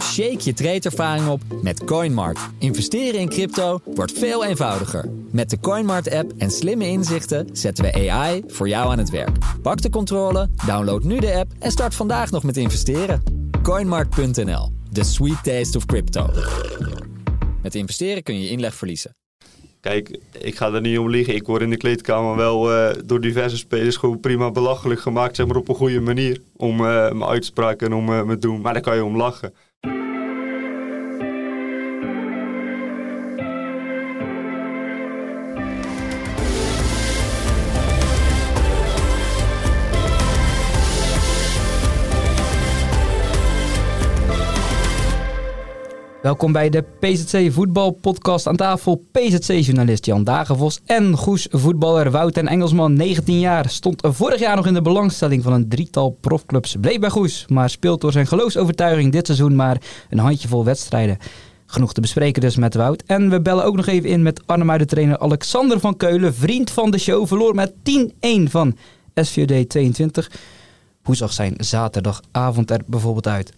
Shake je tradeervaring op met CoinMart. Investeren in crypto wordt veel eenvoudiger. Met de CoinMart-app en slimme inzichten zetten we AI voor jou aan het werk. Pak de controle, download nu de app en start vandaag nog met investeren. CoinMart.nl, the sweet taste of crypto. Met investeren kun je inleg verliezen. Kijk, ik ga er niet om liegen. Ik word in de kleedkamer wel uh, door diverse spelers gewoon prima belachelijk gemaakt. Zeg maar op een goede manier. Om uh, mijn uitspraken en om uh, me doen. Maar daar kan je om lachen. Welkom bij de PZC voetbalpodcast aan tafel. PZC-journalist Jan Dagenvos en Goes voetballer Wout en Engelsman, 19 jaar, stond vorig jaar nog in de belangstelling van een drietal profclubs. Bleef bij Goes, maar speelt door zijn geloofsovertuiging dit seizoen maar een handjevol wedstrijden. Genoeg te bespreken dus met Wout. En we bellen ook nog even in met Arnhemuiden-trainer Alexander van Keulen, vriend van de show, verloor met 10-1 van SVD 22. Hoe zag zijn zaterdagavond er bijvoorbeeld uit?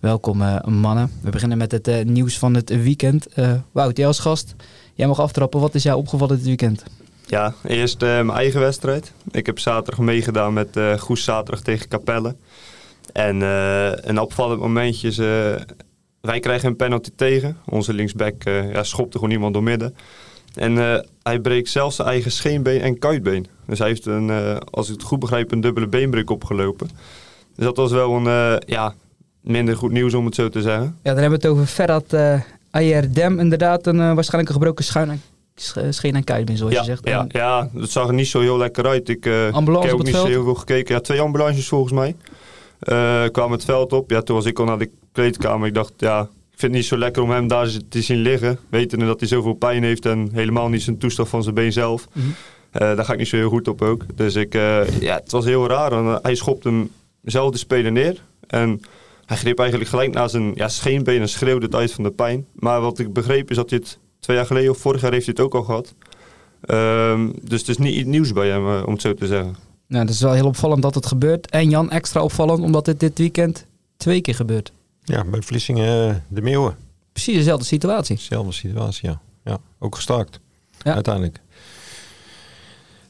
Welkom uh, mannen. We beginnen met het uh, nieuws van het weekend. Uh, Wout, jij als gast, jij mag aftrappen. Wat is jou opgevallen dit weekend? Ja, eerst mijn eigen wedstrijd. Ik heb zaterdag meegedaan met Goes zaterdag tegen Capelle. En een opvallend momentje is, wij krijgen een penalty tegen. Onze linksback ja, schopte gewoon iemand door midden. En hij breekt zelfs zijn eigen scheenbeen en kuitbeen. Dus hij heeft, een, als ik het goed begrijp, een dubbele beenbreuk opgelopen. Dus dat was wel een, ja, minder goed nieuws om het zo te zeggen. Ja, dan hebben we het over Ferhat uh, Ayerdem. Inderdaad, een, uh, waarschijnlijk een gebroken schuin en, scheen en kuitbeen, zoals ja, je zegt. Ja, ja, dat zag er niet zo heel lekker uit. Ik uh, ambulance heb ook niet zo heel veel gekeken. Ja, twee ambulances volgens mij. Kwamen het veld op. Ja, toen was ik al naar de kleedkamer. Ik dacht, ja, ik vind het niet zo lekker om hem daar te zien liggen. Wetende dat hij zoveel pijn heeft en helemaal niet zijn toestand van zijn been zelf. Mm -hmm. daar ga ik niet zo heel goed op ook. Dus ik, ja, het was heel raar. En, hij schopt hem zelf de speler neer. En hij greep eigenlijk gelijk naar zijn ja, scheenbeen en schreeuwde het uit van de pijn. Maar wat ik begreep is dat dit twee jaar geleden of vorig jaar heeft hij het ook al gehad. Um, dus het is niet iets nieuws bij hem, uh, om het zo te zeggen. Nou, het is wel heel opvallend dat het gebeurt. En Jan, extra opvallend omdat het dit weekend twee keer gebeurt. Ja, bij Vlissingen uh, de Meeuwen. Precies dezelfde situatie. Dezelfde situatie, ja. ja ook gestaakt, ja. uiteindelijk.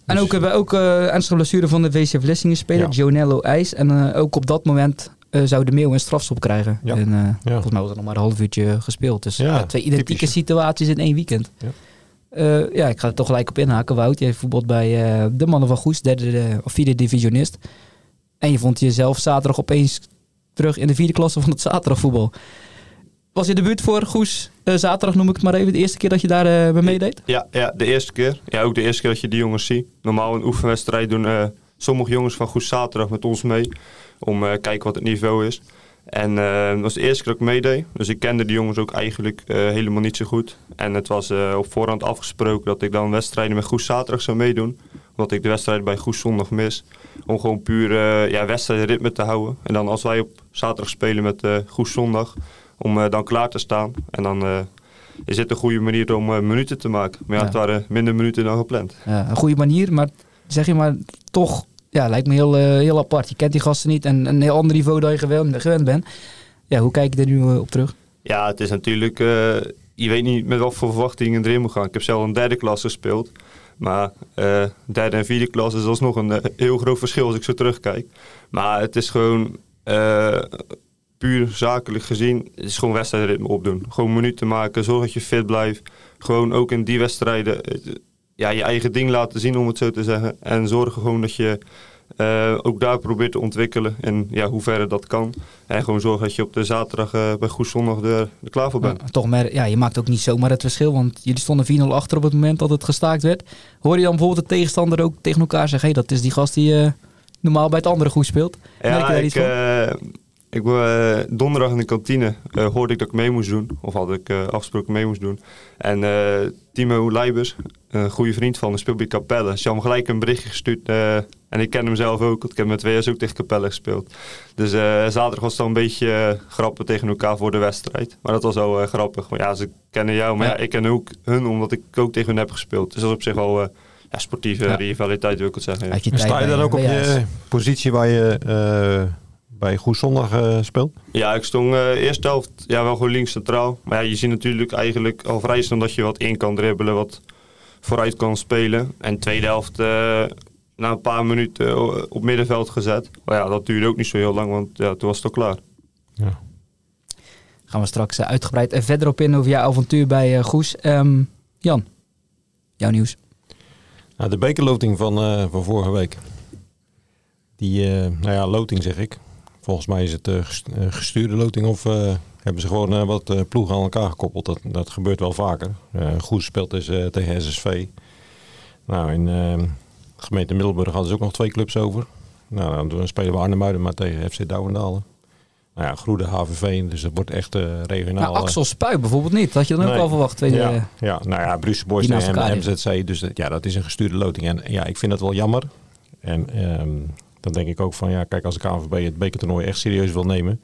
En ook hebben we ook uh, ernstige blessure van de VC Vlissingen speler, ja. Gionello IJs. En uh, ook op dat moment uh, zou de Meeuw een strafstop krijgen. Ja. En uh, ja. volgens mij was er nog maar een half uurtje gespeeld. Dus ja, twee identieke typisch. situaties in één weekend. Ja. Uh, ja, ik ga er toch gelijk op inhaken. Wout, jij voetbalt bij de mannen van Goes, derde of vierde divisionist. En je vond jezelf zaterdag opeens terug in de vierde klasse van het zaterdagvoetbal. Was je debuut voor Goes zaterdag, noem ik het maar even, de eerste keer dat je daar uh, meedeed? Ja, ja, de eerste keer. Ja, ook de eerste keer dat je die jongens ziet. Normaal een oefenwedstrijd doen uh, sommige jongens van Goes zaterdag met ons mee. Om te uh, kijken wat het niveau is. En uh, dat was de eerste keer dat ik meedeed. Dus ik kende die jongens ook eigenlijk uh, helemaal niet zo goed. En het was op voorhand afgesproken dat ik dan wedstrijden met Goes zaterdag zou meedoen. Omdat ik de wedstrijd bij Goes zondag mis. Om gewoon puur ja, wedstrijdritme te houden. En dan als wij op zaterdag spelen met Goes zondag. Om dan klaar te staan. En dan is dit een goede manier om minuten te maken. Maar ja, ja, het waren minder minuten dan gepland. Ja, een goede manier, maar zeg je maar toch ja, lijkt me heel, uh, heel apart. Je kent die gasten niet en een heel ander niveau dan je gewend, bent. Ja, hoe kijk je er nu uh, op terug? Ja, het is natuurlijk... Uh, je weet niet met wat voor verwachtingen erin moet gaan. Ik heb zelf een derde klas gespeeld. Maar derde en vierde klas is alsnog een heel groot verschil als ik zo terugkijk. Maar het is gewoon... puur zakelijk gezien, het is gewoon wedstrijdritme opdoen. Gewoon minuten maken, zorg dat je fit blijft. Gewoon ook in die wedstrijden ja, je eigen ding laten zien, om het zo te zeggen. En zorgen gewoon dat je uh, ook daar probeert te ontwikkelen. En ja, hoe verder dat kan. En gewoon zorgen dat je op de zaterdag uh, bij Goed Zondag er, er klaar voor bent. Ja, toch maar, ja, je maakt ook niet zomaar het verschil. Want jullie stonden 4-0 achter op het moment dat het gestaakt werd. Hoor je dan bijvoorbeeld de tegenstander ook tegen elkaar zeggen... Hey, dat is die gast die uh, normaal bij het andere goed speelt? Ja, ik, ik uh, donderdag in de kantine uh, hoorde ik dat ik mee moest doen. Of had ik uh, afgesproken mee moest doen. En Timo Leibers, een goede vriend van, speelt bij Capelle. Ze had me gelijk een berichtje gestuurd. en ik ken hem zelf ook, want ik heb met twee jaar ook tegen Capelle gespeeld. Dus zaterdag was het dan een beetje grappen tegen elkaar voor de wedstrijd. Maar dat was wel grappig. Maar ja, ze kennen jou, maar ja. ja, ik ken ook hun, omdat ik ook tegen hun heb gespeeld. Dus dat is op zich wel ja, sportieve ja. rivaliteit, wil ik het zeggen. Ja. Sta je dan ook op je positie waar je bij Goes Zondag speelt? Ja, ik stond eerste helft ja, wel gewoon links centraal. Maar ja, je ziet natuurlijk eigenlijk al vrij snel dat je wat in kan dribbelen, wat vooruit kan spelen. En tweede helft na een paar minuten op middenveld gezet. Maar ja, dat duurde ook niet zo heel lang, want ja, toen was het al klaar. Ja. Gaan we straks uitgebreid verder op in over jouw avontuur bij Goes. Um, Jan, jouw nieuws. Nou, de bekerloting van, uh, van vorige week. Die, uh, nou ja, loting zeg ik. Volgens mij is het uh, gestuurde loting of hebben ze gewoon wat ploegen aan elkaar gekoppeld. Dat, dat gebeurt wel vaker. Goed speelt is tegen SSV. Nou, in gemeente Middelburg hadden ze ook nog twee clubs over. Nou, dan spelen we Arnhem maar tegen FC Douwendalen. Nou ja, Groede HVV, dus het wordt echt uh, regionaal. Nou, Axel Spuik bijvoorbeeld niet. Dat had je dan ook al verwacht. Tweede, ja, ja, nou ja, Bruce Boys en MZC. Dus ja, dat is een gestuurde loting. En ja, ik vind dat wel jammer. En um, dan denk ik ook van, ja, kijk, als de KNVB het bekertoernooi echt serieus wil nemen.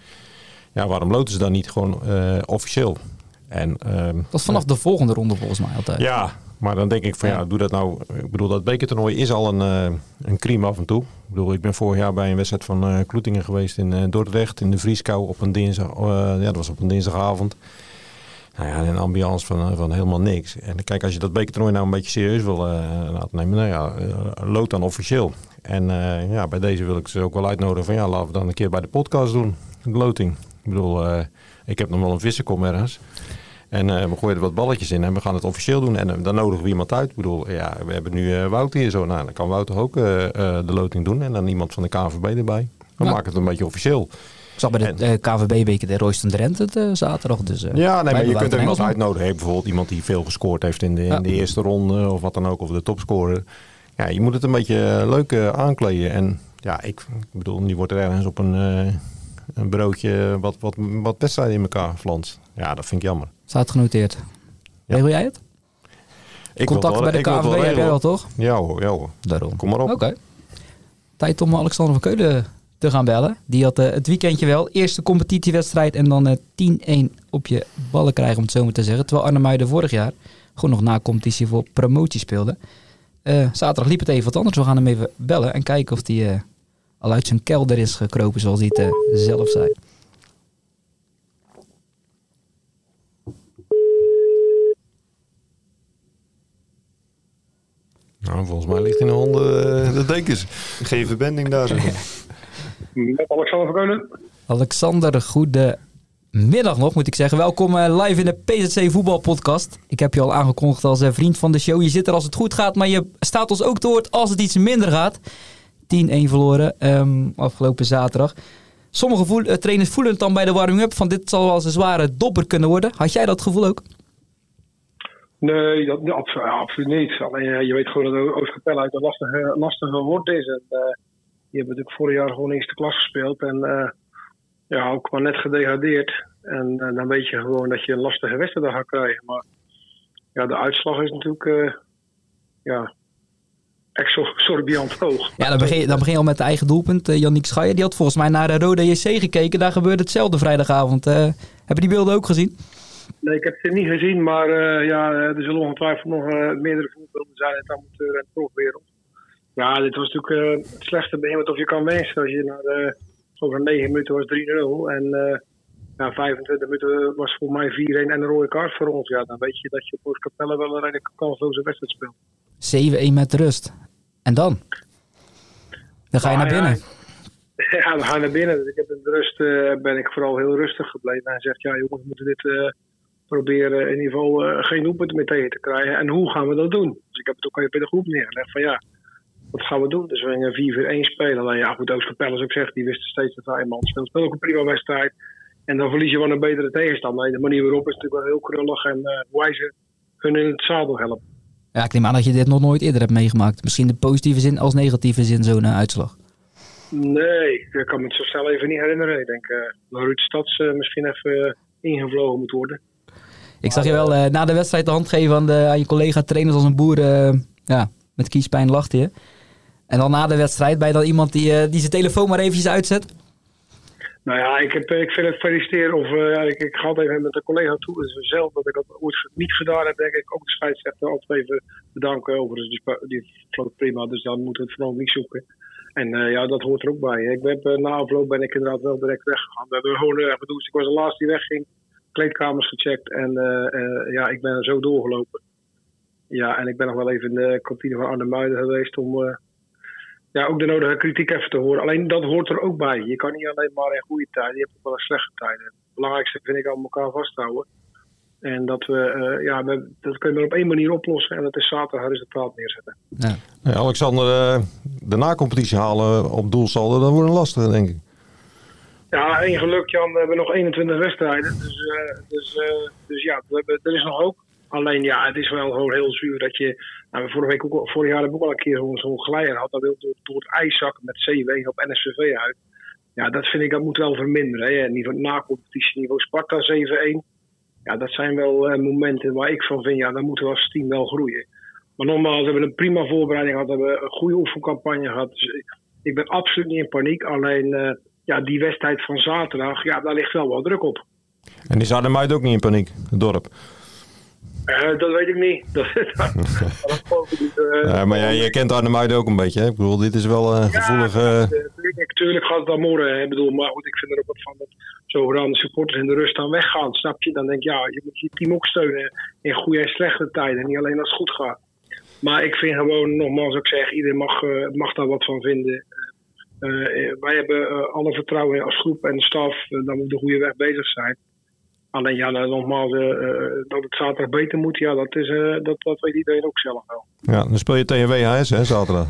Ja, waarom loten ze dan niet gewoon uh, officieel? En, um, dat is vanaf de volgende ronde volgens mij altijd. Ja, maar dan denk ik van ja, doe dat nou. Ik bedoel, dat bekertoernooi is al een, uh, een crime af en toe. Ik bedoel, ik ben vorig jaar bij een wedstrijd van uh, Kloetingen geweest in uh, Dordrecht. In de Vrieskou op een dinsdag. ja, dat was op een dinsdagavond. Nou ja, een ambiance van, van helemaal niks. En kijk, als je dat bekertoernooi nou een beetje serieus wil laten nemen. Nou ja, lood dan officieel. En ja, bij deze wil ik ze ook wel uitnodigen van ja, laten we dan een keer bij de podcast doen. De loting. Ik bedoel, ik heb nog wel een vissenkom ergens. En uh, we gooien er wat balletjes in en we gaan het officieel doen. En uh, dan nodigen we iemand uit. Ik bedoel, ja, we hebben nu uh, Wouter hier zo. Nou, dan kan Wouter ook de loting doen. En dan iemand van de KVB erbij. We maken het een beetje officieel. Ik zag bij de KVB-beker de Royston Drenthe het zaterdag. Dus, ja, nee, maar je kunt er iemand uitnodigen. bijvoorbeeld iemand die veel gescoord heeft in de, in de eerste ronde. Of wat dan ook. Of de topscorer. Ja, je moet het een beetje leuk aankleden. En ja, ik, bedoel, nu wordt er ergens op een, een broodje wat, wat, wat wedstrijden in elkaar geflanst. Ja, dat vind ik jammer. Staat genoteerd. Ja. Regel jij het? Ik Contact bij de KNVB heb jij wel, toch? Ja hoor, ja hoor. Daarom. Kom maar op. Oké. Tijd om Alexander van Keulen te gaan bellen. Die had uh, het weekendje wel. Eerste competitiewedstrijd en dan uh, 10-1 op je ballen krijgen, om het zo maar te zeggen. Terwijl Arnhem vorig jaar gewoon nog na competitie voor promotie speelde. Uh, zaterdag liep het even wat anders. We gaan hem even bellen en kijken of hij uh, al uit zijn kelder is gekropen, zoals hij het zelf zei. Nou, volgens mij ligt in de handen uh, de dekens. Geen verbinding daar. Met Alexander Verkeulen. Alexander, goede middag nog, moet ik zeggen. Welkom uh, live in de PZC Voetbalpodcast. Ik heb je al aangekondigd als uh, vriend van de show. Je zit er als het goed gaat, maar je staat ons ook te woord als het iets minder gaat. 10-1 verloren um, afgelopen zaterdag. Sommige voel, trainers voelen het dan bij de warming-up van dit zal wel eens een zware dopper kunnen worden. Had jij dat gevoel ook? Nee, dat, absoluut niet. Alleen eh, je weet gewoon dat Oostkapelle uit een lastige, lastige woord is. En, uh, die natuurlijk vorig jaar gewoon eerste klas gespeeld. En ja, ook maar net gedegradeerd. En dan weet je gewoon dat je een lastige wedstrijd gaat krijgen. Maar ja, de uitslag is natuurlijk ja, exorbitant hoog. Ja, dan begin, je, dan begin je al met de eigen doelpunt. Uh, Yannick Schaier, die had volgens mij naar de Rode JC gekeken. Daar gebeurde hetzelfde vrijdagavond. heb je die beelden ook gezien? Nee, ik heb ze niet gezien, maar uh, ja, er zullen ongetwijfeld nog uh, meerdere voorbeelden zijn in het amateur- en profwereld. Ja, dit was natuurlijk uh, het slechte begin of je kan wensen. Als je naar de, over 9 minuten was 3-0 en ja, 25 minuten was voor mij 4-1 en een rode kaart voor ons. Ja, dan weet je dat je voor Capelle wel een redelijk kansloze wedstrijd speelt. 7-1 met rust. En dan? Dan ga je naar binnen. Ja, ja, dan ga je naar binnen. Dus ik heb in de rust ben ik vooral heel rustig gebleven. En zegt, ja jongens, we moeten dit proberen in ieder geval uh, geen doelpunten meer tegen te krijgen. En hoe gaan we dat doen? Dus ik heb het ook even bij de groep neergelegd van ja, wat gaan we doen? Dus we gingen 4-4-1 spelen. Nou ja, goed, Oostkapelle, als ik zeg, die wisten steeds dat hij man speelt. Speelt ook een prima wedstrijd. En dan verlies je wel een betere tegenstander. De manier waarop is natuurlijk wel heel krullig en uh, hoe wij ze hun in het zadel helpen. Ja, ik neem aan dat je dit nog nooit eerder hebt meegemaakt. Misschien de positieve zin als negatieve zin zo'n uh, uitslag. Nee, ik kan me het zo snel even niet herinneren. Ik denk uh, dat Ruud Stads misschien even ingevlogen moet worden. Ik zag je wel na de wedstrijd de hand geven aan, de, aan je collega-trainers als een boer. Ja, met kiespijn lachte je. En dan na de wedstrijd ben je dan iemand die, uh, die zijn telefoon maar eventjes uitzet? Nou ja, ik, heb, ik vind het feliciteren. Of ik, ik ga het even met een collega toe. Is zelf dat ik dat ooit niet gedaan heb, denk ik. Ook de scheidsrechter altijd even bedanken. Overigens, die, die prima, dus dan moeten we het vooral niet zoeken. En ja, dat hoort er ook bij. Ik heb, na afloop ben ik inderdaad wel direct weggegaan. We hebben gewoon, uh, bedoel, ik was de laatste die wegging, kleedkamers gecheckt en ja, ik ben zo doorgelopen. Ja, en ik ben nog wel even in de kantine van Arne Muiden geweest om ja, ook de nodige kritiek even te horen. Alleen dat hoort er ook bij. Je kan niet alleen maar in goede tijden, je hebt ook wel een slechte tijden. Het belangrijkste vind ik aan elkaar vasthouden. En dat we, uh, ja, dat kun je maar op één manier oplossen en dat is zaterdag resultaat neerzetten. Ja. Alexander, uh, de nacompetitie halen op doelsaldo, dat wordt een lastige, denk ik. Ja, één geluk, Jan. We hebben nog 21 wedstrijden. Dus, uh, dus, dus ja, we hebben, er is nog hoop. Alleen ja, het is wel gewoon heel zuur dat je. Nou, vorige week ook, vorig jaar hebben we ook al een keer zo'n zo glijder had. Dat wil door, door het ijszakken met CW op NSVV uit. Ja, dat vind ik dat moet wel verminderen. Hè. Niveau na-competitie, niveau Sparta 7-1. Ja, dat zijn wel uh, momenten waar ik van vind, ja, dan moeten we als team wel groeien. Maar nogmaals, we hebben een prima voorbereiding gehad, we hebben een goede oefencampagne gehad. Dus ik ben absoluut niet in paniek. Alleen uh, ja, die wedstrijd van zaterdag, ja, daar ligt wel wat druk op. En die Zademuit ook niet in paniek, het dorp? Uh, dat weet ik niet. Dat, dat, uh, ja, maar ja, je kent Arnhem ook een beetje. Hè? Ik bedoel, dit is wel een ja, gevoelige... natuurlijk gaat het dan morgen. Ik bedoel, maar goed, ik vind er ook wat van dat zogenaamde supporters in de rust dan weggaan. Snap je? Dan denk ik, ja, je moet je team ook steunen in goede en slechte tijden. Niet alleen als het goed gaat. Maar ik vind gewoon, nogmaals ook zeg, iedereen mag, uh, mag daar wat van vinden. wij hebben alle vertrouwen als groep en staf dat we de goede weg bezig zijn. Alleen ja, nogmaals, uh, dat het zaterdag beter moet, ja, dat, is, uh, dat, dat weet iedereen ook zelf wel. Ja, dan speel je tegen WHS hè, zaterdag.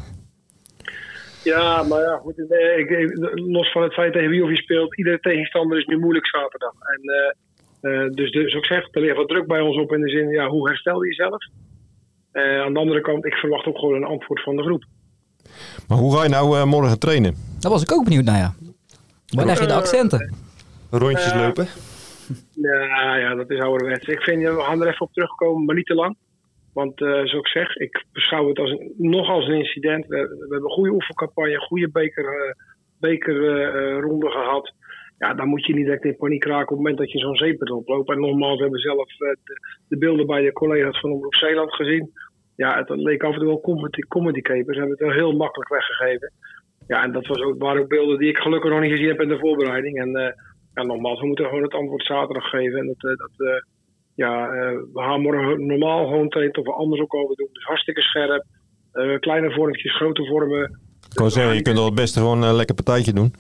Ja, maar ja, goed, ik, los van het feit tegen wie of je speelt, iedere tegenstander is nu moeilijk zaterdag. En, uh, dus, dus ik zeg, er ligt wat druk bij ons op in de zin, ja, hoe herstel je jezelf? aan de andere kant, ik verwacht ook gewoon een antwoord van de groep. Maar hoe ga je nou morgen trainen? Daar was ik ook benieuwd naar, ja. Waar leg je de accenten? Rondjes lopen. Ja, ja, dat is ouderwets. Ik vind, we gaan er even op terugkomen, maar niet te lang. Want uh, zoals ik zeg, ik beschouw het als nog als een incident. We, hebben een goede oefencampagne, een goede bekerronde beker, uh, gehad. Ja, dan moet je niet direct in paniek raken op het moment dat je zo'n zeep oploopt. En nogmaals, we hebben zelf de, de, beelden bij de collega's van Omroep Zeeland gezien. Ja, het leek af en toe wel comedy, comedy capers. Ze hebben het wel heel makkelijk weggegeven. Ja, en dat was ook, waren ook beelden die ik gelukkig nog niet gezien heb in de voorbereiding. En ja, nogmaals, we moeten gewoon het antwoord zaterdag geven. En dat, eh, dat uh, ja, uh, we gaan morgen normaal gewoon trainen of we anders ook over doen. Dus hartstikke scherp. kleine vormpjes, grote vormen. Ik kan zeggen, je kunt wel het beste gewoon een lekker partijtje doen.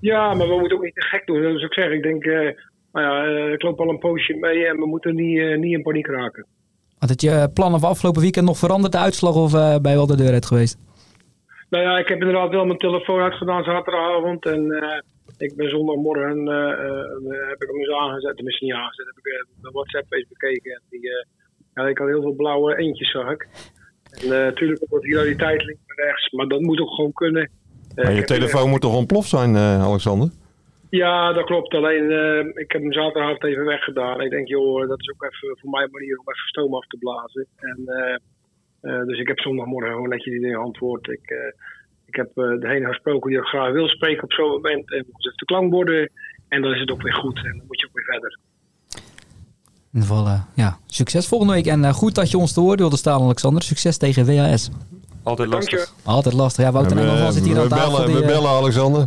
Ja, maar we moeten ook niet te gek doen. Dus ik zeg, ik denk, nou ja, ik loop al een poosje mee en we moeten niet, niet in paniek raken. Had het je plannen van afgelopen weekend nog veranderd, de uitslag, of uh, bij wel de deur uit geweest? Nou ja, ik heb inderdaad wel mijn telefoon uitgedaan zaterdagavond. En uh, ik ben zondagmorgen, uh, heb ik hem eens aangezet, tenminste niet aangezet, heb ik de WhatsApp eens bekeken. En die, ja, ik had heel veel blauwe eentjes, zag ik. En natuurlijk wordt hier die tijd links en rechts, maar dat moet ook gewoon kunnen. maar je telefoon moet toch ontploft zijn, Alexander? Ja, dat klopt. Alleen, ik heb hem zaterdagavond even weggedaan. Ik denk, joh, dat is ook even voor mij een manier om even stoom af te blazen. En uh, dus ik heb zondagmorgen gewoon netjes in antwoord. Ik, ik heb uh, degene gesproken die ik graag wil spreken op zo'n moment. En moet even de klankborden. En dan is het ook weer goed. En dan moet je ook weer verder. In ieder geval, ja, succes volgende week. En goed dat je ons te woord wilde staan, Alexander. Succes tegen WHS. Altijd lastig. Altijd lastig. Ja, Wouter Engelman zit hier aan tafel. Bellen, die, we bellen, Alexander.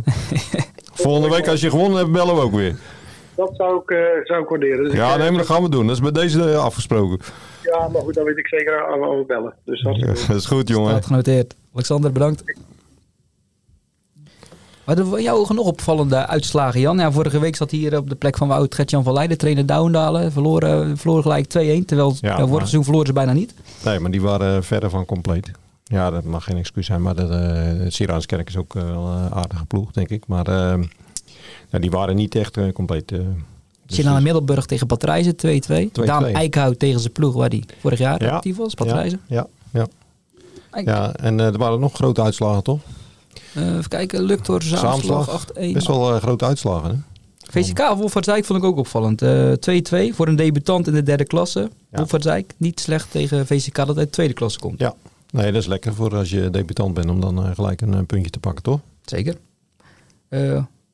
volgende week als je gewonnen hebt, bellen we ook weer. Dat zou ik, zou ik waarderen. Dus ja, ik, nee, maar dat gaan we doen. Dat is bij deze afgesproken. Ja, maar goed, dan weet ik zeker aan we bellen. Dus dat, is dat is goed, jongen. Staat genoteerd. Alexander, bedankt. Wat er jou nog opvallende uitslagen, Jan? Ja, vorige week zat hier op de plek van Wout Gertjan van Leiden, trainer Douwendalen. Verloren, verloren gelijk 2-1, terwijl ja, vorig seizoen verloren ze bijna niet. Nee, maar die waren verder van compleet. Ja, dat mag geen excuus zijn, maar de, uh, Siraanskerk is ook wel een aardige ploeg, denk ik. Maar uh, die waren niet echt uh, compleet. Dus naar Middelburg tegen Patrijzen 2-2. Daan Eickhout tegen zijn ploeg waar hij vorig jaar ja, actief was, Patrijzen. Ja, ja, ja. ja en uh, er waren nog grote uitslagen, toch? Uh, even kijken, Luctor, Zaamslag 8-1. Best wel uh, grote uitslagen, hè? VCK Wolfhardzijk vond ik ook opvallend. 2-2 voor een debutant in de derde klasse. Ja. Wolfhardzijk niet slecht tegen VCK dat uit de tweede klasse komt. Ja, nee, dat is lekker voor als je debutant bent om dan gelijk een puntje te pakken, toch? Zeker.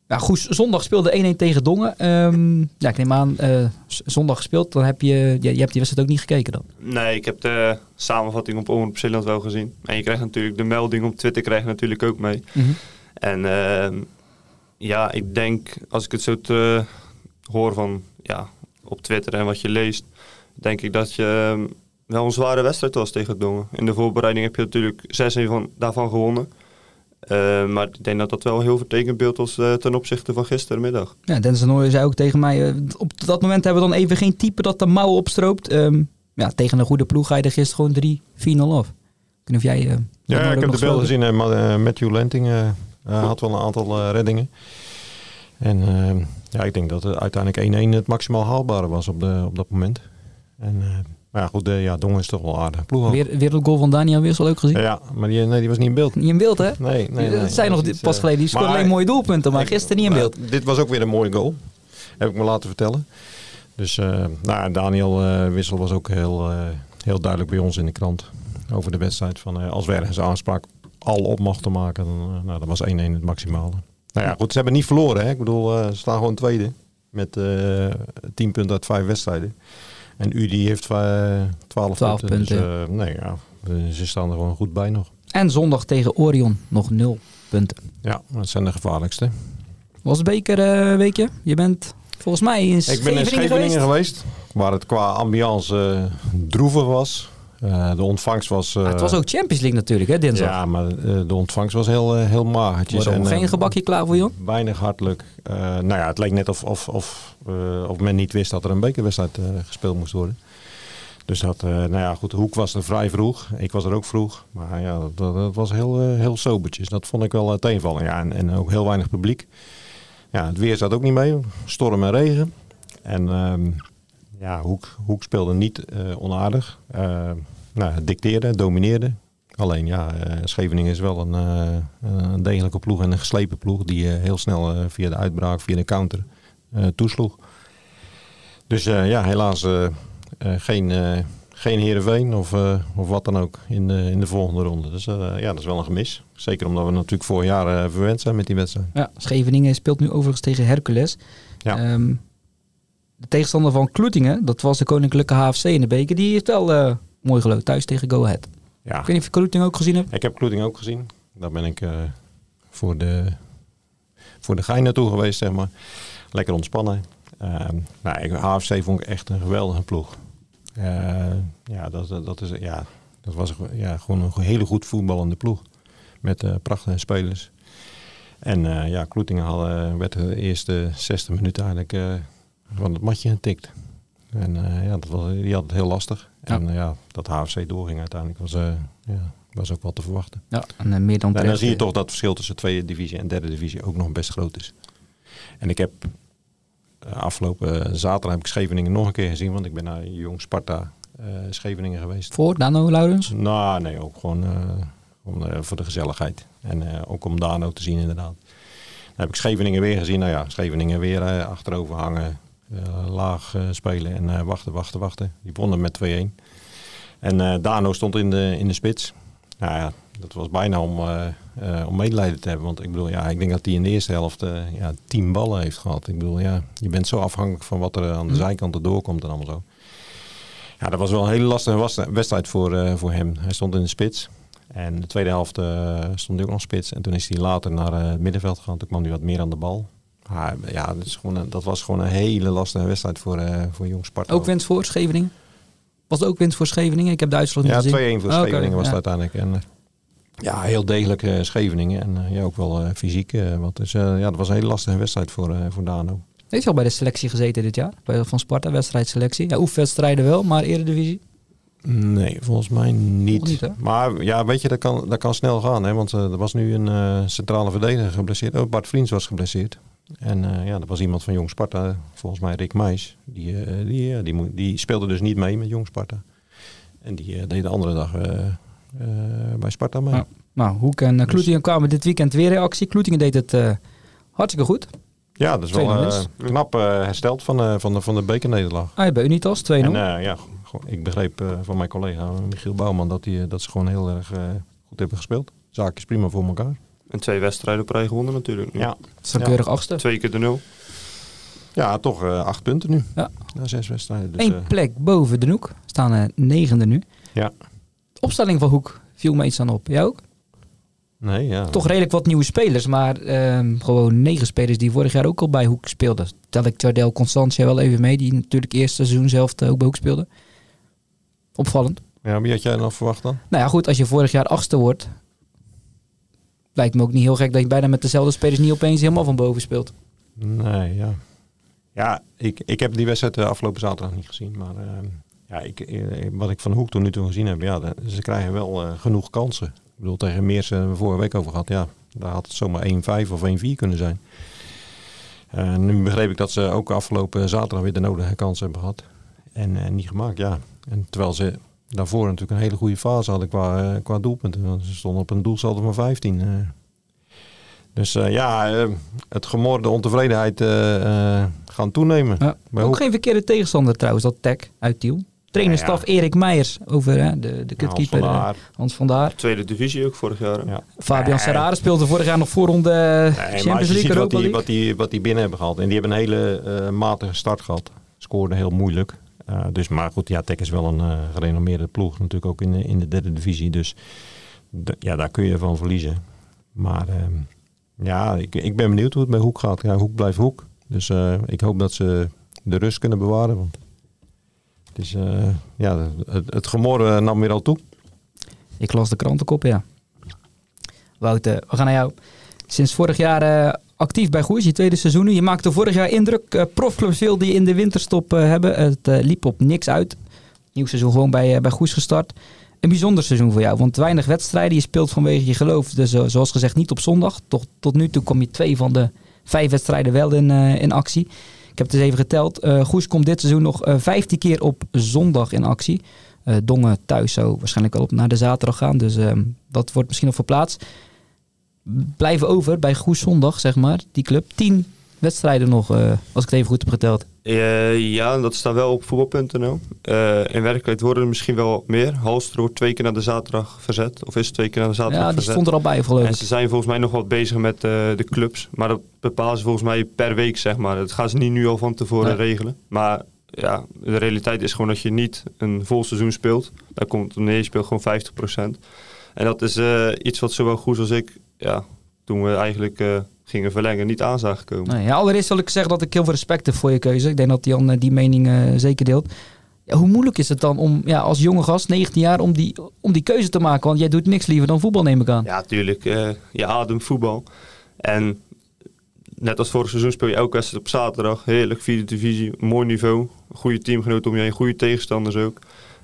Ja, goed, zondag speelde 1-1 tegen Dongen. Um, ja, ik neem aan, uh, zondag gespeeld, dan heb je, je, je hebt die wedstrijd ook niet gekeken dan? Nee, ik heb de samenvatting op Omroep Zeeland wel gezien. En je krijgt natuurlijk de melding op Twitter krijg je natuurlijk ook mee. Mm -hmm. En uh, ja, ik denk, als ik het zo te, hoor van, ja, op Twitter en wat je leest, denk ik dat je ehm, wel een zware wedstrijd was tegen Dongen. In de voorbereiding heb je natuurlijk 6-1 van, daarvan gewonnen. Uh, maar ik denk dat dat wel een heel vertekend beeld was uh, ten opzichte van gistermiddag. Ja, Dennis Nooy zei ook tegen mij, uh, op dat moment hebben we dan even geen type dat de mouwen opstroopt. Um, ja, tegen een goede ploeg ga je er gisteren gewoon 3-4-0 af. Ik of jij... ja, ik heb de beelden gezien. Matthew Lenting had wel een aantal reddingen. En ja, ik denk dat het uiteindelijk 1-1 het maximaal haalbare was op, de, op dat moment. En maar ja, goed, ja, Dongen is toch wel aardig. Ploeg Weer, wereldgoal van Daniel Wissel ook gezien? Ja, maar die, nee, die was niet in beeld. Niet in beeld, hè? Nee, nee. Dat zijn nog pas uh, geleden. Die scoorde alleen mooie doelpunten, maar gisteren niet in beeld. Dit was ook weer een mooie goal. Heb ik me laten vertellen. Dus uh, nou, Daniel Wissel was ook heel, heel duidelijk bij ons in de krant. Over de wedstrijd. Van, als we ergens aanspraak al op mochten maken, dan nou, dat was 1-1 het maximale. Nou ja, goed, ze hebben niet verloren. Hè? Ik bedoel, ze staan gewoon tweede. Met 10 punten uit 5 wedstrijden. En UDI heeft uh, 12, 12 punten. punten. Dus, uh, nee, ja, ze staan er gewoon goed bij nog. En zondag tegen Orion nog 0 punten. Ja, dat zijn de gevaarlijkste. Was beker uh, weekje? Je bent volgens mij in Scheveningen, Ik ben in Scheveningen geweest. geweest waar het qua ambiance droevig was. Uh, de ontvangst was... Uh, het was ook Champions League natuurlijk, hè, dinsdag? Ja, maar uh, de ontvangst was heel, heel magertjes. en geen gebakje klaar voor je? Weinig hartelijk. nou ja, het leek net of, of, of, of men niet wist dat er een bekerwedstrijd gespeeld moest worden. Dus dat, nou ja, goed, Hoek was er vrij vroeg. Ik was er ook vroeg. Maar ja, dat, dat was heel, heel sobertjes. Dat vond ik wel tegenvallen. Ja, en, en ook heel weinig publiek. Ja, het weer zat ook niet mee. Storm en regen. En... Ja, Hoek, Hoek speelde niet uh, onaardig. Uh, nou, dicteerde, domineerde. Alleen ja, uh, Scheveningen is wel een, een, degelijke ploeg en een geslepen ploeg die heel snel via de uitbraak, via de counter toesloeg. Dus ja, helaas geen, geen Heerenveen of, of wat dan ook in de, in de volgende ronde. Dus ja, dat is wel een gemis. Zeker omdat we natuurlijk vorig jaar verwend zijn met die wedstrijd. Ja, Scheveningen speelt nu overigens tegen Hercules. Ja. Um, de tegenstander van Kloetingen, dat was de Koninklijke HFC in de beker, die heeft wel uh, mooi gelood thuis tegen Go Ahead. Ja. Ik weet niet of je Kloetingen ook gezien hebt. Ik heb Kloetingen ook gezien. Daar ben ik uh, voor, de, voor de gein naartoe geweest, zeg maar. Lekker ontspannen. Uh, nou, HFC vond ik echt een geweldige ploeg. ja, dat, dat, is, ja, dat was ja, gewoon een hele goed voetballende ploeg. Met prachtige spelers. En ja, Kloetingen hadden, werd de eerste 60 minuten eigenlijk van het matje getikt. En uh, ja, dat was, die had het heel lastig. Ja. En uh, ja, dat HFC doorging uiteindelijk was, uh, ja, was ook wat te verwachten. Ja, en meer dan En dan zie je toch dat het verschil tussen tweede divisie en derde divisie ook nog best groot is. En ik heb afgelopen zaterdag heb ik Scheveningen nog een keer gezien, want ik ben naar Jong Sparta Scheveningen geweest. Voor Dano Laurens? Nou, nee, ook gewoon, gewoon voor de gezelligheid. En ook om Dano te zien inderdaad. Dan heb ik Scheveningen weer gezien. Nou ja, Scheveningen weer achterover hangen. Uh, laag uh, spelen en uh, wachten, wachten, wachten. Die wonnen met 2-1. En Dano stond in de, in de spits. Nou ja, dat was bijna om, om medelijden te hebben. Want ik bedoel, ja, ik denk dat hij in de eerste helft ja, tien ballen heeft gehad. Ik bedoel, ja, je bent zo afhankelijk van wat er aan de mhm. zijkanten doorkomt en allemaal zo. Ja, dat was wel een hele lastige wedstrijd voor, voor hem. Hij stond in de spits. En de tweede helft stond hij ook nog spits. En toen is hij later naar het middenveld gegaan. Toen kwam hij wat meer aan de bal. Maar ja, dat, is gewoon een, dat was gewoon een hele lastige wedstrijd voor, uh, voor Jong Sparta. Ook winst voor Scheveningen? Was het ook winst voor Scheveningen? Ik heb de uitslag niet ja, gezien. Ja, 2-1 voor oh, Scheveningen was het uiteindelijk. En, uh, ja, heel degelijk uh, Scheveningen. En ja, ook wel fysiek. wat dus, ja, dat was een hele lastige wedstrijd voor, voor Dano. Heeft je al bij de selectie gezeten dit jaar? Bij, van Sparta, wedstrijdselectie? Ja, oefenwedstrijden wel, maar Eredivisie? Nee, volgens mij niet. niet maar ja, weet je, dat kan, dat kan snel gaan. Hè? Want er was nu een centrale verdediger geblesseerd. Oh, Bart Vriends was geblesseerd. En uh, ja, dat was iemand van Jong Sparta, volgens mij Rick Meijs. Die, uh, die, die, die, speelde dus niet mee met Jong Sparta. En die uh, deed de andere dag bij Sparta mee. Nou, nou Hoek en Kloetingen dus- kwamen dit weekend weer in actie. Kloetingen deed het hartstikke goed. Ja, dat is wel knap hersteld van, van, de, van de bekernederlaag. Ah, bij Unitas 2-0. En ja, ik begreep van mijn collega Michiel Bouwman dat, die, dat ze gewoon heel erg goed hebben gespeeld. Zaakjes prima voor elkaar. En twee wedstrijden op rij gewonnen natuurlijk. Ja. Staan keurig achtste. Twee keer de nul. Ja, toch uh, acht punten nu. Ja. Na zes wedstrijden. Dus, Eén uh, plek boven de Noek. Staan uh, negende nu. Ja. opstelling van Hoek viel me iets aan op. Jij ook? Nee, ja. Toch redelijk wat nieuwe spelers, maar ehm, gewoon negen spelers die vorig jaar ook al bij Hoek speelden. Tel ik Jardel Constantia wel even mee, die natuurlijk eerste seizoen zelf ook bij Hoek speelde. Opvallend. Ja, wie had jij nog verwacht dan? Nou ja, goed, als je vorig jaar achtste wordt, lijkt me ook niet heel gek dat je bijna met dezelfde spelers niet opeens helemaal van boven speelt. Nee, ja. Ja, ik, ik heb die wedstrijd de afgelopen zaterdag niet gezien, maar uh, ja, ik, eh, wat ik van Hoek tot nu toe gezien heb, ja, ze krijgen wel uh, genoeg kansen. Ik bedoel, tegen Meers hebben we vorige week over gehad, ja, daar had het zomaar 1-5 of 1-4 kunnen zijn. Nu begreep ik dat ze ook afgelopen zaterdag weer de nodige kansen hebben gehad. En, en niet gemaakt, ja. En terwijl ze daarvoor natuurlijk een hele goede fase hadden qua, uh, qua doelpunten. Ze stonden op een doelsaldo van 15. Uh. Dus uh, ja, het gemor, de ontevredenheid gaan toenemen. Ja. ook hoe... geen verkeerde tegenstander trouwens, dat Tech uit Tiel. Trainerstaf ja, ja. Erik Meijers over hè, de, de kutkeeper Hans, Hans van Daar. Tweede divisie ook vorig jaar. Ja. Fabian nee. Serrare speelde vorig jaar nog voorronde nee, Champions League. Wat die, wat, die, wat die binnen hebben gehad. En die hebben een hele matige start gehad. Scoorde heel moeilijk. Uh, dus, maar goed, ja, Tech is wel een uh, gerenommeerde ploeg. Natuurlijk ook in de, in de derde divisie. Dus ja, daar kun je van verliezen. Maar uh, ja, ik, ik ben benieuwd hoe het bij Hoek gaat. Ja, Hoek blijft Hoek. Dus ik hoop dat ze de rust kunnen bewaren. Want het, is, ja, het, het gemor nam weer al toe. Ik las de krantenkop, ja. Wouter, we gaan naar jou. Sinds vorig jaar actief bij Goes, je tweede seizoen. Je maakte vorig jaar indruk. Uh, profclubs wilden die in de winterstop uh, hebben. Het uh, liep op niks uit. Nieuw seizoen gewoon bij, bij Goes gestart. Een bijzonder seizoen voor jou, want weinig wedstrijden. Je speelt vanwege je geloof, dus zoals gezegd niet op zondag. Toch, tot nu toe kom je twee van de vijf wedstrijden wel in, in actie. Ik heb het eens even geteld. Goes komt dit seizoen nog vijftien keer op zondag in actie. Dongen thuis zou waarschijnlijk wel op naar de zaterdag gaan. Dus ehm, dat wordt misschien nog verplaatst blijven over bij Goes Zondag, zeg maar, die club. Tien wedstrijden nog, uh, als ik het even goed heb geteld. Uh, ja, dat staat wel op voetbal.nl. Uh, in werkelijkheid worden er misschien wel meer. Halster wordt twee keer naar de zaterdag verzet. Of is twee keer naar de zaterdag verzet. Ja, die stond er al bij, geloof ik. En ze zijn volgens mij nog wat bezig met de clubs. Maar dat bepalen ze volgens mij per week, zeg maar. Dat gaan ze niet nu al van tevoren regelen. Maar ja, de realiteit is gewoon dat je niet een vol seizoen speelt. Daar komt, nee, je speelt gewoon 50%. En dat is iets wat zowel goed als ik ja, toen we eigenlijk uh, gingen verlengen niet aan zagen komen. Nee, ja, allereerst wil ik zeggen dat ik heel veel respect heb voor je keuze. Ik denk dat Jan uh, die mening uh, zeker deelt. Ja, hoe moeilijk is het dan om ja, als jonge gast, 19 jaar, om die, om die keuze te maken? Want jij doet niks liever dan voetbal, neem ik aan. Ja, tuurlijk. je ademt voetbal. En net als vorig seizoen speel je elke wedstrijd op zaterdag. Heerlijk, vierde divisie, mooi niveau. Goede teamgenoot om je heen, goede tegenstanders ook.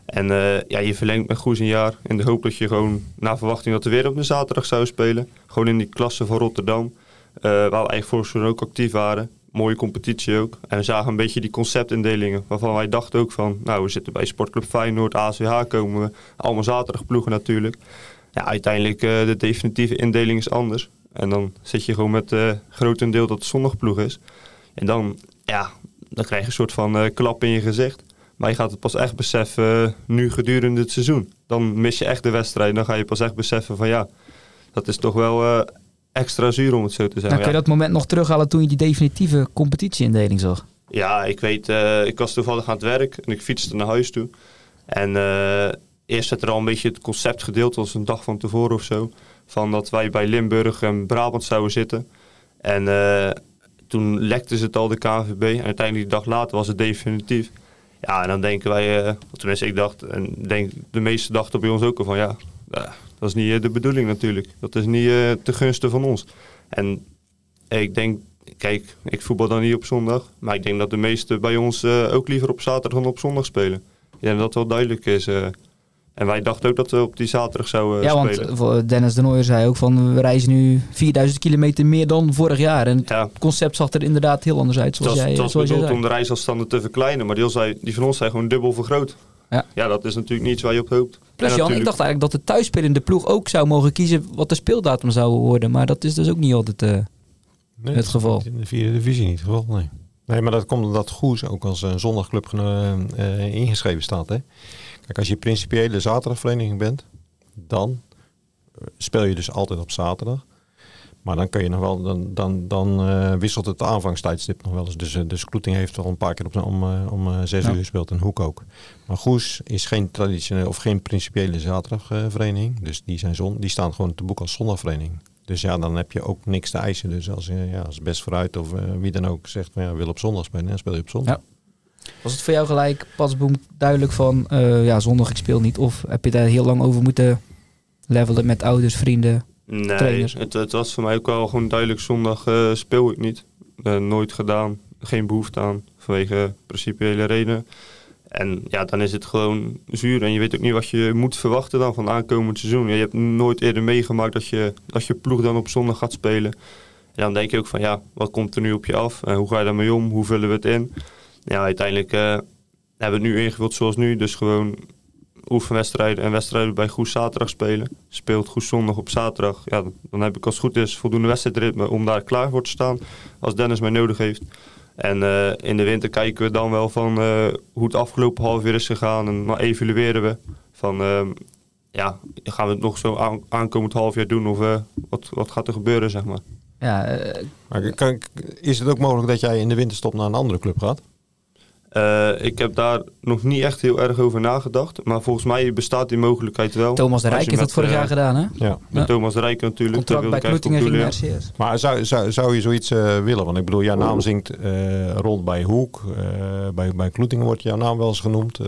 En uh, ja, je verlengt met Goes een jaar in de hoop dat je gewoon na verwachting dat we weer op een zaterdag zou spelen. Gewoon in die klasse van Rotterdam, uh, waar we eigenlijk vorig seizoen ook actief waren. Mooie competitie ook. En we zagen een beetje die conceptindelingen waarvan wij dachten ook van, nou we zitten bij Sportclub Feyenoord, ASWH komen we, allemaal zaterdag ploegen natuurlijk. Ja, uiteindelijk uh, de definitieve indeling is anders. En dan zit je gewoon met grotendeel dat het zondagploeg is. En dan, ja, dan krijg je een soort van klap in je gezicht. Maar je gaat het pas echt beseffen nu gedurende het seizoen. Dan mis je echt de wedstrijd. Dan ga je pas echt beseffen van ja, dat is toch wel uh, extra zuur om het zo te zeggen. Dan kun je dat moment nog terughalen toen je die definitieve competitieindeling zag? Ja, ik weet, uh, ik was toevallig aan het werk en ik fietste naar huis toe. En eerst werd er al een beetje het concept gedeeld, als een dag van tevoren of zo. Van dat wij bij Limburg en Brabant zouden zitten. En toen lekte ze het al de KVB. En uiteindelijk die dag later was het definitief. Ja, en dan denken wij, uh, tenminste ik dacht, en denk de meeste dachten bij ons ook al van ja, uh, dat is niet uh, de bedoeling natuurlijk. Dat is niet te gunsten van ons. En ik denk, kijk, ik voetbal dan niet op zondag, maar ik denk dat de meesten bij ons ook liever op zaterdag dan op zondag spelen. Ik denk dat dat wel duidelijk is. En wij dachten ook dat we op die zaterdag zouden ja, spelen. Ja, want Dennis de Nooijer zei ook van we reizen nu 4000 kilometer meer dan vorig jaar. En het concept zag er inderdaad heel anders uit. Zoals het was, jij, het was bedoeld om de reisafstanden te verkleinen, maar die, zei, die van ons zijn gewoon dubbel vergroot. Ja. ja, dat is natuurlijk niets waar je op hoopt. Plus Jan, natuurlijk... ik dacht eigenlijk dat de thuisspelende ploeg ook zou mogen kiezen wat de speeldatum zou worden. Maar dat is dus ook niet altijd uh, nee, het geval. In de vierde divisie niet het geval, nee. Nee, maar dat komt omdat Goes ook als een zondagclub uh, ingeschreven staat. Hè? Kijk, als je principiële zaterdagvereniging bent, dan eh, speel je dus altijd op zaterdag. Maar dan kun je nog wel, dan, dan, dan uh, wisselt het aanvangstijdstip nog wel eens. Dus, uh, dus Kloeting heeft al een paar keer op, om, uh, om zes uur gespeeld en Hoek ook. Maar Goes is geen traditionele of geen principiële zaterdagvereniging. dus die, zijn zon, die staan gewoon te boek als zondagvereniging. Dus ja, dan heb je ook niks te eisen. Dus als, ja, als Best Vooruit of wie dan ook zegt, van, ja, wil op zondag spelen, dan speel je op zondag. Ja. Was het voor jou gelijk, Pasboom, duidelijk van ja, zondag ik speel niet? Of heb je daar heel lang over moeten levelen met ouders, vrienden? Nee, het, het, was voor mij ook wel gewoon duidelijk zondag uh, speel ik niet. Uh, nooit gedaan, geen behoefte aan, vanwege principiële redenen. En ja, dan is het gewoon zuur en je weet ook niet wat je moet verwachten dan van aankomend seizoen. Je hebt nooit eerder meegemaakt dat je, dat je ploeg dan op zondag gaat spelen. En dan denk je ook van ja, wat komt er nu op je af? En hoe ga je daarmee om? Hoe vullen we het in? Ja, uiteindelijk uh, hebben we het nu ingevuld zoals nu. Dus gewoon oefenwedstrijden en wedstrijden bij Goes zaterdag spelen. Speelt Goes zondag op zaterdag. Ja, dan heb ik als het goed is voldoende wedstrijdritme om daar klaar voor te staan. Als Dennis mij nodig heeft. En uh, in de winter kijken we dan wel van uh, hoe het afgelopen half uur is gegaan. En dan evalueren we van uh, ja, gaan we het nog zo aan, aankomend half jaar doen of uh, wat, wat gaat er gebeuren, zeg maar. Ja, maar kan, is het ook mogelijk dat jij in de winterstop naar een andere club gaat? Uh, ik heb daar nog niet echt heel erg over nagedacht. Maar volgens mij bestaat die mogelijkheid wel. Thomas de Rijk heeft dat vorig uh, jaar gedaan, hè? Ja, met ja. Thomas de Rijk natuurlijk. Contract bij Kloetingen ging RCS. Maar zou, zou, zou je zoiets uh, willen? Want ik bedoel, jouw naam zingt rond bij Hoek. bij, bij Kloetingen wordt jouw naam wel eens genoemd.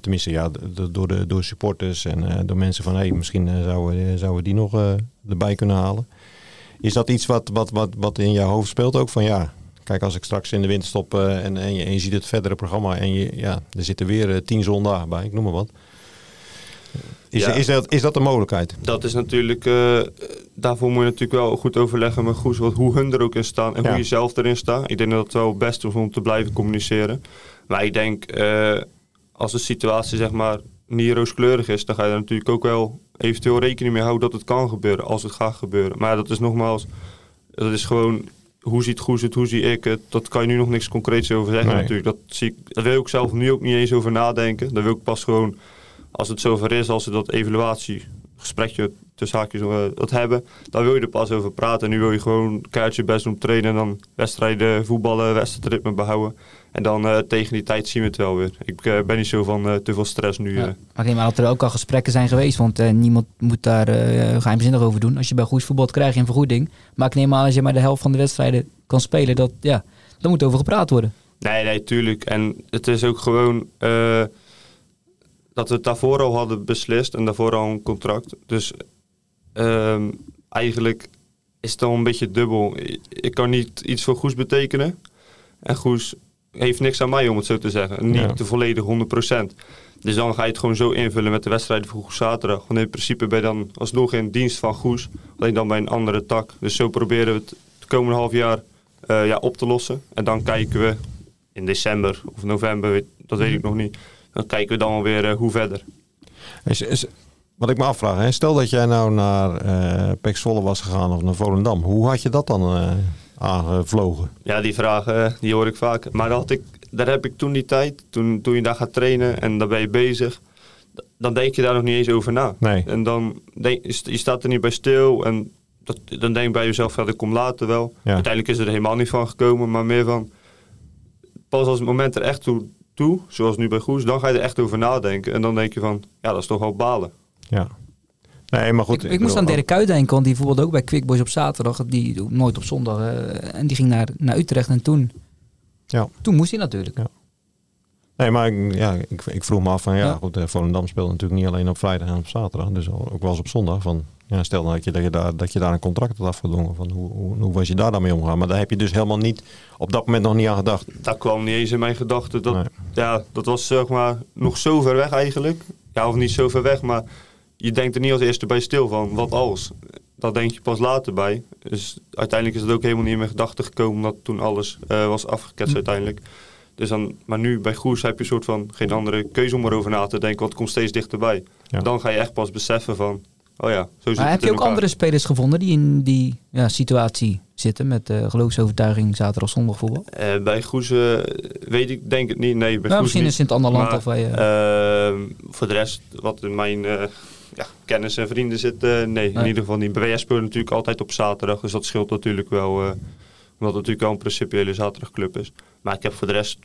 tenminste, ja, door, de, door supporters en door mensen van... hé, hey, misschien zouden, zouden die nog erbij kunnen halen. Is dat iets wat, wat, wat, wat in jouw hoofd speelt ook? Van ja, Kijk, als ik straks in de winter stop uh, en, en, je, en, je, ziet het verdere programma en je, ja, er zitten weer uh, tien zondagen bij, ik noem maar wat. Is, is, dat, is dat de mogelijkheid? Dat is natuurlijk, uh, daarvoor moet je natuurlijk wel goed overleggen met Goes, wat, hoe hun er ook in staan en ja. hoe je zelf erin staat. Ik denk dat het wel het beste is om te blijven communiceren. Maar ik denk, als de situatie zeg maar niet rooskleurig is, dan ga je er natuurlijk ook wel eventueel rekening mee houden dat het kan gebeuren, als het gaat gebeuren. Maar dat is nogmaals, dat is gewoon hoe ziet Goes het, hoe zie ik het? Dat kan je nu nog niks concreets over zeggen natuurlijk. Dat, zie ik, daar wil ik zelf nu ook niet eens over nadenken. Daar wil ik pas gewoon, als het zover is, als we dat evaluatiegesprekje tussen haakjes uh, dat hebben, dan wil je er pas over praten. En nu wil je gewoon kaartje best doen trainen en dan wedstrijden voetballen, wedstrijdritme behouden. En dan uh, tegen die tijd zien we het wel weer. Ik uh, ben niet zo van uh, te veel stress nu. Ja. Maar dat er ook al gesprekken zijn geweest, want niemand moet daar geheimzinnig over doen. Als je bij goed voetbal krijg je een vergoeding. Maar ik neem aan als je maar de helft van de wedstrijden kan spelen, dat, ja, dan moet over gepraat worden. Nee, nee, tuurlijk. En het is ook gewoon dat we het daarvoor al hadden beslist en daarvoor al een contract. Dus ehm, eigenlijk is het al een beetje dubbel. Ik kan niet iets voor Goes betekenen. En Goes heeft niks aan mij om het zo te zeggen. Niet de volledig 100%. Dus dan ga je het gewoon zo invullen met de wedstrijden van Goes zaterdag. Want in principe ben je dan alsnog in dienst van Goes. Alleen dan bij een andere tak. Dus zo proberen we het de komende half jaar uh, ja, op te lossen. En dan kijken we in december of november, dat weet ik nog niet. Dan kijken we dan alweer uh, hoe verder. Is, is, wat ik me afvraag, hè? stel dat jij nou naar uh, Pek Zwolle was gegaan of naar Volendam. Hoe had je dat dan aangevlogen? Ja, die vragen die hoor ik vaak. Maar dat had ik, daar heb ik toen die tijd, toen, toen je daar gaat trainen en dan ben je bezig, dan denk je daar nog niet eens over na. Nee. En dan denk je staat er niet bij stil en dat, dan denk je bij jezelf, ja, dat komt later wel. Uiteindelijk is er helemaal niet van gekomen, maar meer van, pas als het moment er echt toe, toe zoals nu bij Goes, dan ga je er echt over nadenken. En dan denk je van, ja, dat is toch wel balen. Ja. Nee, maar goed. Ik, ik, moest aan Dirk Kuyt denken, want die voetbalde ook bij Quick Boys op zaterdag. Die nooit op zondag. Uh, en die ging naar, naar Utrecht en toen, ja. toen moest hij natuurlijk. Ja. Nee, maar ik, ja, ik, ik vroeg me af van ja, ja. goed, uh, Volendam speelde natuurlijk niet alleen op vrijdag en op zaterdag. Dus ook wel eens op zondag. Van, ja, stel nou dat je, dat, je daar, dat je daar een contract had afgedwongen. Van hoe, hoe, hoe, was je daar dan mee omgaan? Maar daar heb je dus helemaal niet op dat moment nog niet aan gedacht. Dat kwam niet eens in mijn gedachten. Dat, ja, dat was zeg maar nog zo ver weg eigenlijk. Ja, of niet zo ver weg, maar je denkt er niet als eerste bij stil van, wat als? Dat denk je pas later bij. Dus uiteindelijk is het ook helemaal niet in mijn gedachten gekomen, omdat toen alles uh, was afgeketst hm. uiteindelijk. Dus dan, maar nu bij Goes heb je een soort van geen andere keuze om erover na te denken, want het komt steeds dichterbij. Dan ga je echt pas beseffen van, oh ja, zo zit maar heb je ook andere spelers gevonden die in die ja, situatie zitten met uh, geloofsovertuiging zaterdag zondag voetbal? Uh, bij Goes weet ik denk het niet. Nee, bij nou, misschien is het in het andere land of bij. Uh, voor de rest, wat in mijn kennis en vrienden zitten, nee, in ieder geval niet. BWS speelt natuurlijk altijd op zaterdag, dus dat scheelt natuurlijk wel. omdat het natuurlijk wel een principiële zaterdagclub is. Maar ik heb voor de rest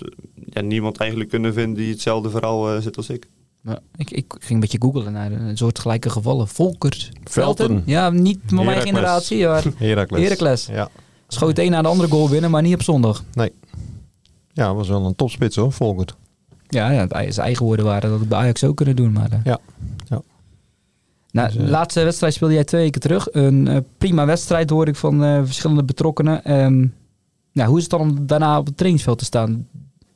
ja, niemand eigenlijk kunnen vinden die hetzelfde verhaal zit als ik. Ja, ik, ik ging een beetje googlen naar een soort gelijke gevallen. Volkers, Velten. Ja, niet van mijn generatie, maar Heracles. Heracles. Ja. Schoot een na de andere goal binnen, maar niet op zondag. Nee. Ja, was wel een topspits hoor, Volkert. Ja, ja zijn eigen woorden waren dat het bij Ajax ook kunnen doen. Maar, uh. ja. Nou, de dus, uh, laatste wedstrijd speelde jij twee weken terug. Een uh, prima wedstrijd hoor ik van verschillende betrokkenen. Um, nou, hoe is het dan om daarna op het trainingsveld te staan?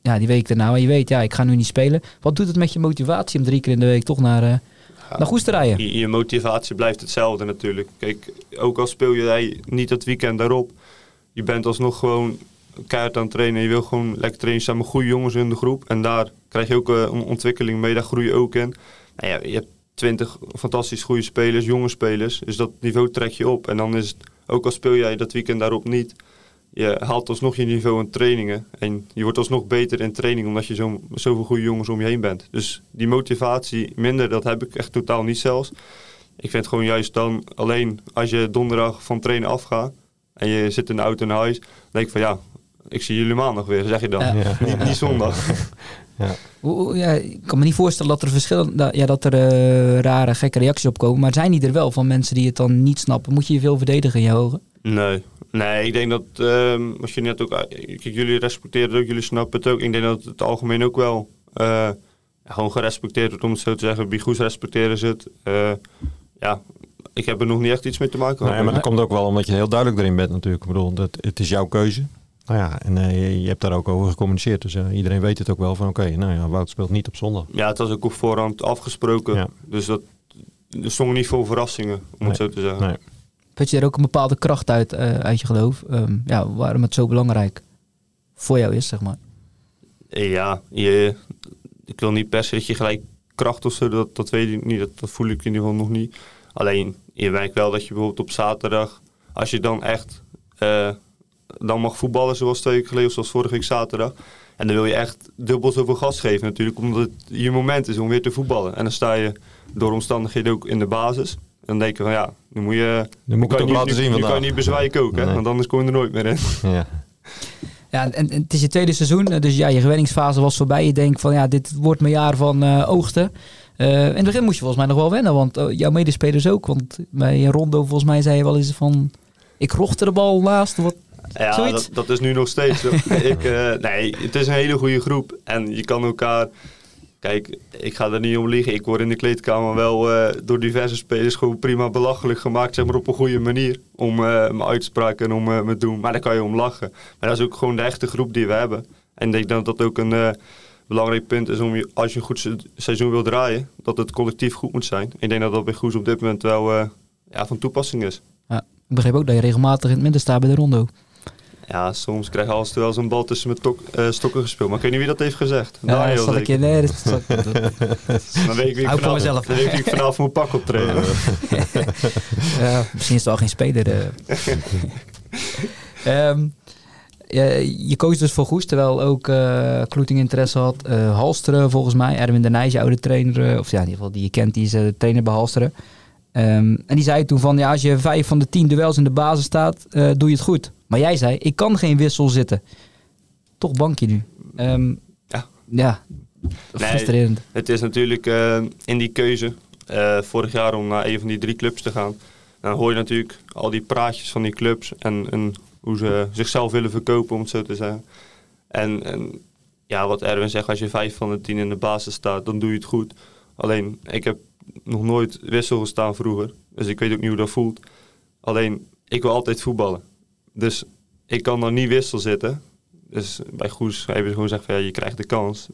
ja, die week daarna, je weet, ja, ik ga nu niet spelen. Wat doet het met je motivatie om drie keer in de week toch naar, uh, naar Goes te rijden? Je, je, motivatie blijft hetzelfde natuurlijk. Kijk, ook al speel je niet dat weekend daarop, je bent alsnog gewoon keihard aan het trainen. Je wil gewoon lekker trainen samen met goede jongens in de groep. En daar krijg je ook een ontwikkeling mee, daar groei je ook in. Nou ja, je hebt twintig fantastisch goede spelers, jonge spelers. Dus dat niveau trek je op. En dan is het, ook al speel jij dat weekend daarop niet je haalt alsnog je niveau in trainingen. En je wordt alsnog beter in training omdat je zo, zoveel goede jongens om je heen bent. Dus die motivatie minder, dat heb ik echt totaal niet zelfs. Ik vind gewoon juist dan alleen als je donderdag van trainen afgaat en je zit in de auto naar huis, denk ik van ja, ik zie jullie maandag weer, zeg je dan. Ja. Niet, niet, zondag. Ja. Ja, ik kan me niet voorstellen dat er verschillende, ja, dat er uh, rare, gekke reacties op komen. Maar zijn die er wel van mensen die het dan niet snappen? Moet je je veel verdedigen in je ogen? Nee, Nee, ik denk dat, um, als je net ook, kijk, jullie respecteren het ook, jullie snappen het ook. Ik denk dat het algemeen ook wel uh, gewoon gerespecteerd wordt, om het zo te zeggen. Bij Goes respecteren ze het. Uh, ja, ik heb er nog niet echt iets mee te maken. Nee, maar dat komt ook wel omdat je heel duidelijk erin bent natuurlijk. Ik bedoel, dat, het is jouw keuze. Nou ja, en uh, je, hebt daar ook over gecommuniceerd. Dus iedereen weet het ook wel van oké, nou ja, Wout speelt niet op zondag. Ja, het was ook op voorhand afgesproken. Ja. Dus dat, er stonden niet veel verrassingen, om nee. het zo te zeggen. Nee. Put je er ook een bepaalde kracht uit, uh, uit je geloof? Um, ja, waarom het zo belangrijk voor jou is, zeg maar? Ja, je, ik wil niet per se dat je gelijk kracht of zo, dat, dat weet ik niet, dat, dat voel ik in ieder geval nog niet. Alleen, je merkt wel dat je bijvoorbeeld op zaterdag, als je dan echt uh, dan mag voetballen zoals twee weken geleden, zoals vorige week zaterdag. En dan wil je echt dubbel zoveel gas geven natuurlijk, omdat het je moment is om weer te voetballen. En dan sta je door omstandigheden ook in de basis dan denk je van ja, nu moet je... Nu moet ik het laten zien Nu kan je niet bezwijken ook, hè? want anders kom je er nooit meer in. Ja. Ja, en, en, het is je tweede seizoen, dus ja, je gewenningsfase was voorbij. Je denkt van ja, dit wordt mijn jaar van uh, oogsten. Uh, in het begin moest je volgens mij nog wel wennen, want uh, jouw medespelers ook. Want bij Rondo volgens mij zei je wel eens van, ik rochte de bal naast. Wat, ja, dat, dat, is nu nog steeds ik, nee, het is een hele goede groep en je kan elkaar Kijk, ik ga er niet om liggen. Ik word in de kleedkamer wel uh, door diverse spelers gewoon prima belachelijk gemaakt, zeg maar op een goede manier. Om uh, mijn uitspraken en om uh, me doen. Maar daar kan je om lachen. Maar dat is ook gewoon de echte groep die we hebben. En ik denk dat dat ook een belangrijk punt is om je, als je een goed seizoen wil draaien, dat het collectief goed moet zijn. Ik denk dat dat bij Goes op dit moment wel ja, van toepassing is. Ja, ik begreep ook dat je regelmatig in het midden staat bij de rondo. Ja, soms krijg je als wel zo'n bal tussen mijn tok, uh, stokken gespeeld. Maar ik weet niet wie dat heeft gezegd. Ja, Daniel, dat zal ik je... Nee, dat zal ik Dan weet ik wie ik vanaf, mezelf. Dan weet ik wie ik vanaf moet pakken op trainen. ja, misschien is het al geen speler. um, je, je koos dus voor Goes, terwijl ook uh, Kloeting interesse had. Uh, Halsteren volgens mij, Erwin de Nijs, je oude trainer. of ja, in ieder geval die je kent, die is uh, trainer bij Halsteren. Um, en die zei toen van, ja, als je vijf van de tien duels in de basis staat, doe je het goed. Maar jij zei, ik kan geen wissel zitten. Toch bankje nu. Um, ja. Ja, frustrerend. het is natuurlijk uh, in die keuze uh, vorig jaar om naar een van die drie clubs te gaan. Dan hoor je natuurlijk al die praatjes van die clubs en, en hoe ze zichzelf willen verkopen, om het zo te zeggen. En, en ja, wat Erwin zegt, als je vijf van de tien in de basis staat, dan doe je het goed. Alleen, ik heb nog nooit wissel gestaan vroeger. Dus ik weet ook niet hoe dat voelt. Alleen, ik wil altijd voetballen. Dus ik kan dan niet wissel zitten. Dus bij Goes even gewoon zeggen van ja, je krijgt de kans.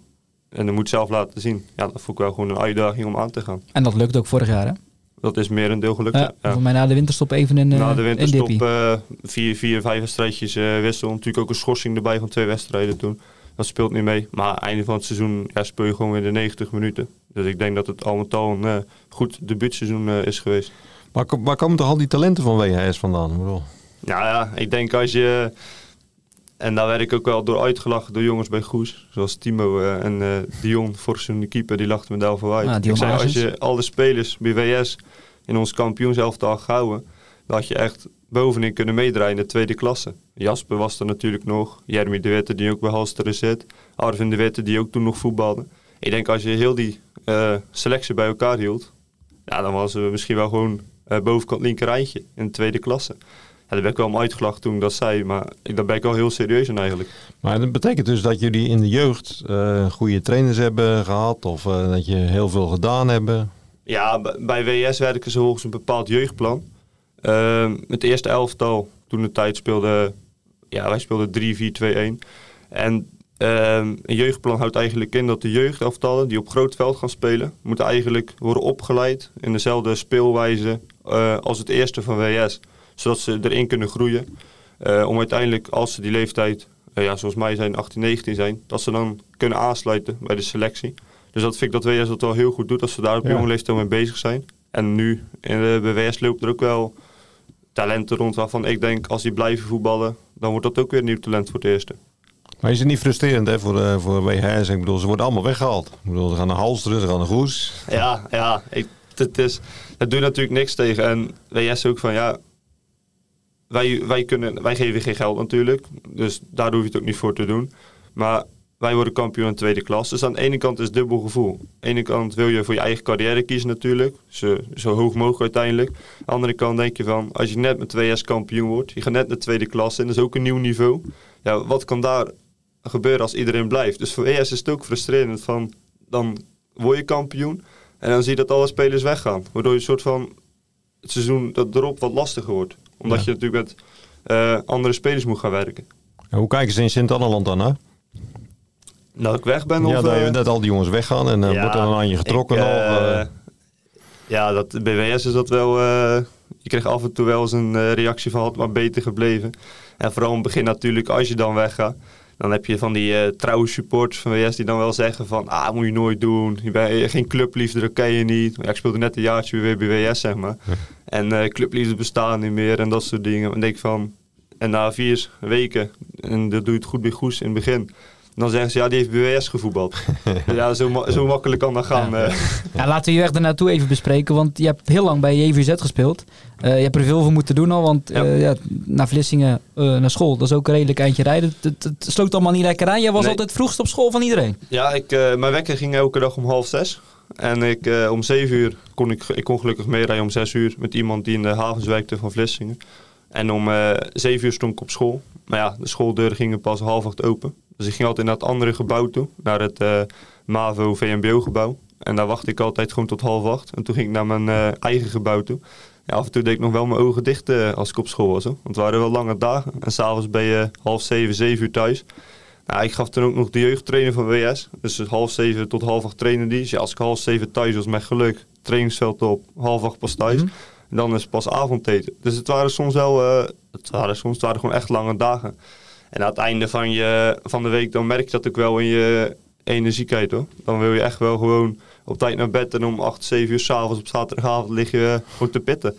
En dan moet zelf laten zien. Ja, dat vond ik wel gewoon een uitdaging om aan te gaan. En dat lukt ook vorig jaar hè? Dat is meer een deel gelukt. Ja, ja. Voor mij na de winterstop even een Na de winterstop uh, vier, vier, vijf wedstrijdjes uh, wissel. Natuurlijk ook een schorsing erbij van twee wedstrijden toen. Dat speelt niet mee. Maar einde van het seizoen ja, speel je gewoon weer de 90 minuten. Dus ik denk dat het al met al een uh, goed debuutseizoen is geweest. Maar waar komen toch al die talenten van WHS vandaan? Ik nou ja, ik denk als je... En daar werd ik ook wel door uitgelachen door jongens bij Goes. Zoals Timo uh, en uh, Dion, Forsen, de keeper, die lachten me daarvoor uit. Ah, ik zei, als je alle spelers bij WS in ons kampioenselftal gehouden, had je echt bovenin kunnen meedraaien in de tweede klasse. Jasper was er natuurlijk nog, Jeremy de Witte die ook bij Halsteren zit, Arvin de Witte die ook toen nog voetbalde. Ik denk als je heel die uh, selectie bij elkaar hield, ja, dan was we misschien wel gewoon uh, bovenkant linkerrijtje in de tweede klasse. Ja, daar ben ik wel om uitgelachen toen ik dat zei, maar ik, daar ben ik wel heel serieus in eigenlijk. Maar dat betekent dus dat jullie in de jeugd uh, goede trainers hebben gehad of dat je heel veel gedaan hebben? Ja, bij WS werken ze volgens een bepaald jeugdplan. Uh, het eerste elftal, toen de tijd speelde, ja, wij speelden 3-4-2-1. En Ehm, een jeugdplan houdt eigenlijk in dat de jeugdelftallen die op groot veld gaan spelen, moeten eigenlijk worden opgeleid in dezelfde speelwijze uh, als het eerste van WS. Zodat ze erin kunnen groeien. Uh, om uiteindelijk, als ze die leeftijd, uh, ja, zoals mij zijn, 18, 19 zijn, dat ze dan kunnen aansluiten bij de selectie. Dus dat vind ik dat WS dat wel heel goed doet, als ze daar op ja. jonge leeftijd mee bezig zijn. En nu in de, bij WS loopt er ook wel talenten rond waarvan ik denk, als die blijven voetballen, dan wordt dat ook weer een nieuw talent voor het eerste. Maar is het niet frustrerend hè, voor, uh, voor WHS? Ik bedoel, ze worden allemaal weggehaald. Ik bedoel, ze gaan naar Halsteren, ze gaan naar Goes. Ja, ja. Ik, het is, dat doet natuurlijk niks tegen. En WS ook van, ja... Wij, wij, kunnen, wij geven geen geld natuurlijk. Dus daar hoef je het ook niet voor te doen. Maar wij worden kampioen in tweede klas. Dus aan de ene kant is het dubbel gevoel. Aan de ene kant wil je voor je eigen carrière kiezen natuurlijk. Zo, zo hoog mogelijk uiteindelijk. Aan de andere kant denk je van, als je net met 2S kampioen wordt. Je gaat net naar tweede klas in, dat is ook een nieuw niveau. Ja, wat kan daar gebeuren als iedereen blijft. Dus voor ES is het ook frustrerend van dan word je kampioen en dan zie je dat alle spelers weggaan. Waardoor je een soort van het seizoen dat erop wat lastiger wordt. Omdat je natuurlijk met uh, andere spelers moet gaan werken. En hoe kijken ze in Sint-Anneland dan naar? Nou, ik weg ben? Ja, of, dat, dat al die jongens weggaan en uh, ja, wordt er dan aan je getrokken ik, nog? Ja, dat, bij WS is dat wel... je kreeg af en toe wel eens een reactie van had maar beter gebleven. En vooral in het begin natuurlijk, als je dan weggaat dan heb je van die uh, trouwe supporters van WS die dan wel zeggen van... Ah, moet je nooit doen. Je bent geen clubliefde, dat ken je niet. Ja, ik speelde net een jaartje weer bij WS, zeg maar. En clubliefde bestaan niet meer en dat soort dingen. En denk van... En na vier weken, en dat doe je het goed bij Goes in het begin dan zeggen ze, ja, die heeft BWS gevoetbald. ja, zo, zo makkelijk kan dat gaan. Ja. Eh. ja, laten we je echt naartoe even bespreken. Want je hebt heel lang bij JVZ gespeeld. Uh, je hebt er veel voor moeten doen al. Want ja. Uh, ja naar Vlissingen, naar school, dat is ook een redelijk eindje rijden. Het, het, sloot allemaal niet lekker aan. Jij was nee. altijd vroegst op school van iedereen. Ja, ik, mijn wekker ging elke dag om half zes. En ik, om zeven uur kon ik, ik kon gelukkig meerijden om zes uur met iemand die in de havens werkte van Vlissingen. En om zeven uur stond ik op school. Maar ja, de schooldeuren gingen pas half acht open. Dus ik ging altijd naar het andere gebouw toe, naar het uh, MAVO VMBO gebouw. En daar wachtte ik altijd gewoon tot half acht. En toen ging ik naar mijn uh, eigen gebouw toe. Ja, af en toe deed ik nog wel mijn ogen dicht uh, als ik op school was. Hoor. Want het waren wel lange dagen. En s'avonds ben je half zeven, zeven uur thuis. Nou, ik gaf toen ook nog de jeugdtrainer van WS. Dus half zeven tot half acht trainen die. Dus ja, als ik half zeven thuis was met geluk, trainingsveld op, half acht pas thuis. Mm En dan is het pas avondeten. Dus het waren soms wel, het waren soms het waren gewoon echt lange dagen. En aan het einde van, je, van de week dan merk je dat ook wel in je energiekheid hoor. Dan wil je echt wel gewoon op tijd naar bed en om 8, 7 uur s'avonds op zaterdagavond lig je gewoon te pitten.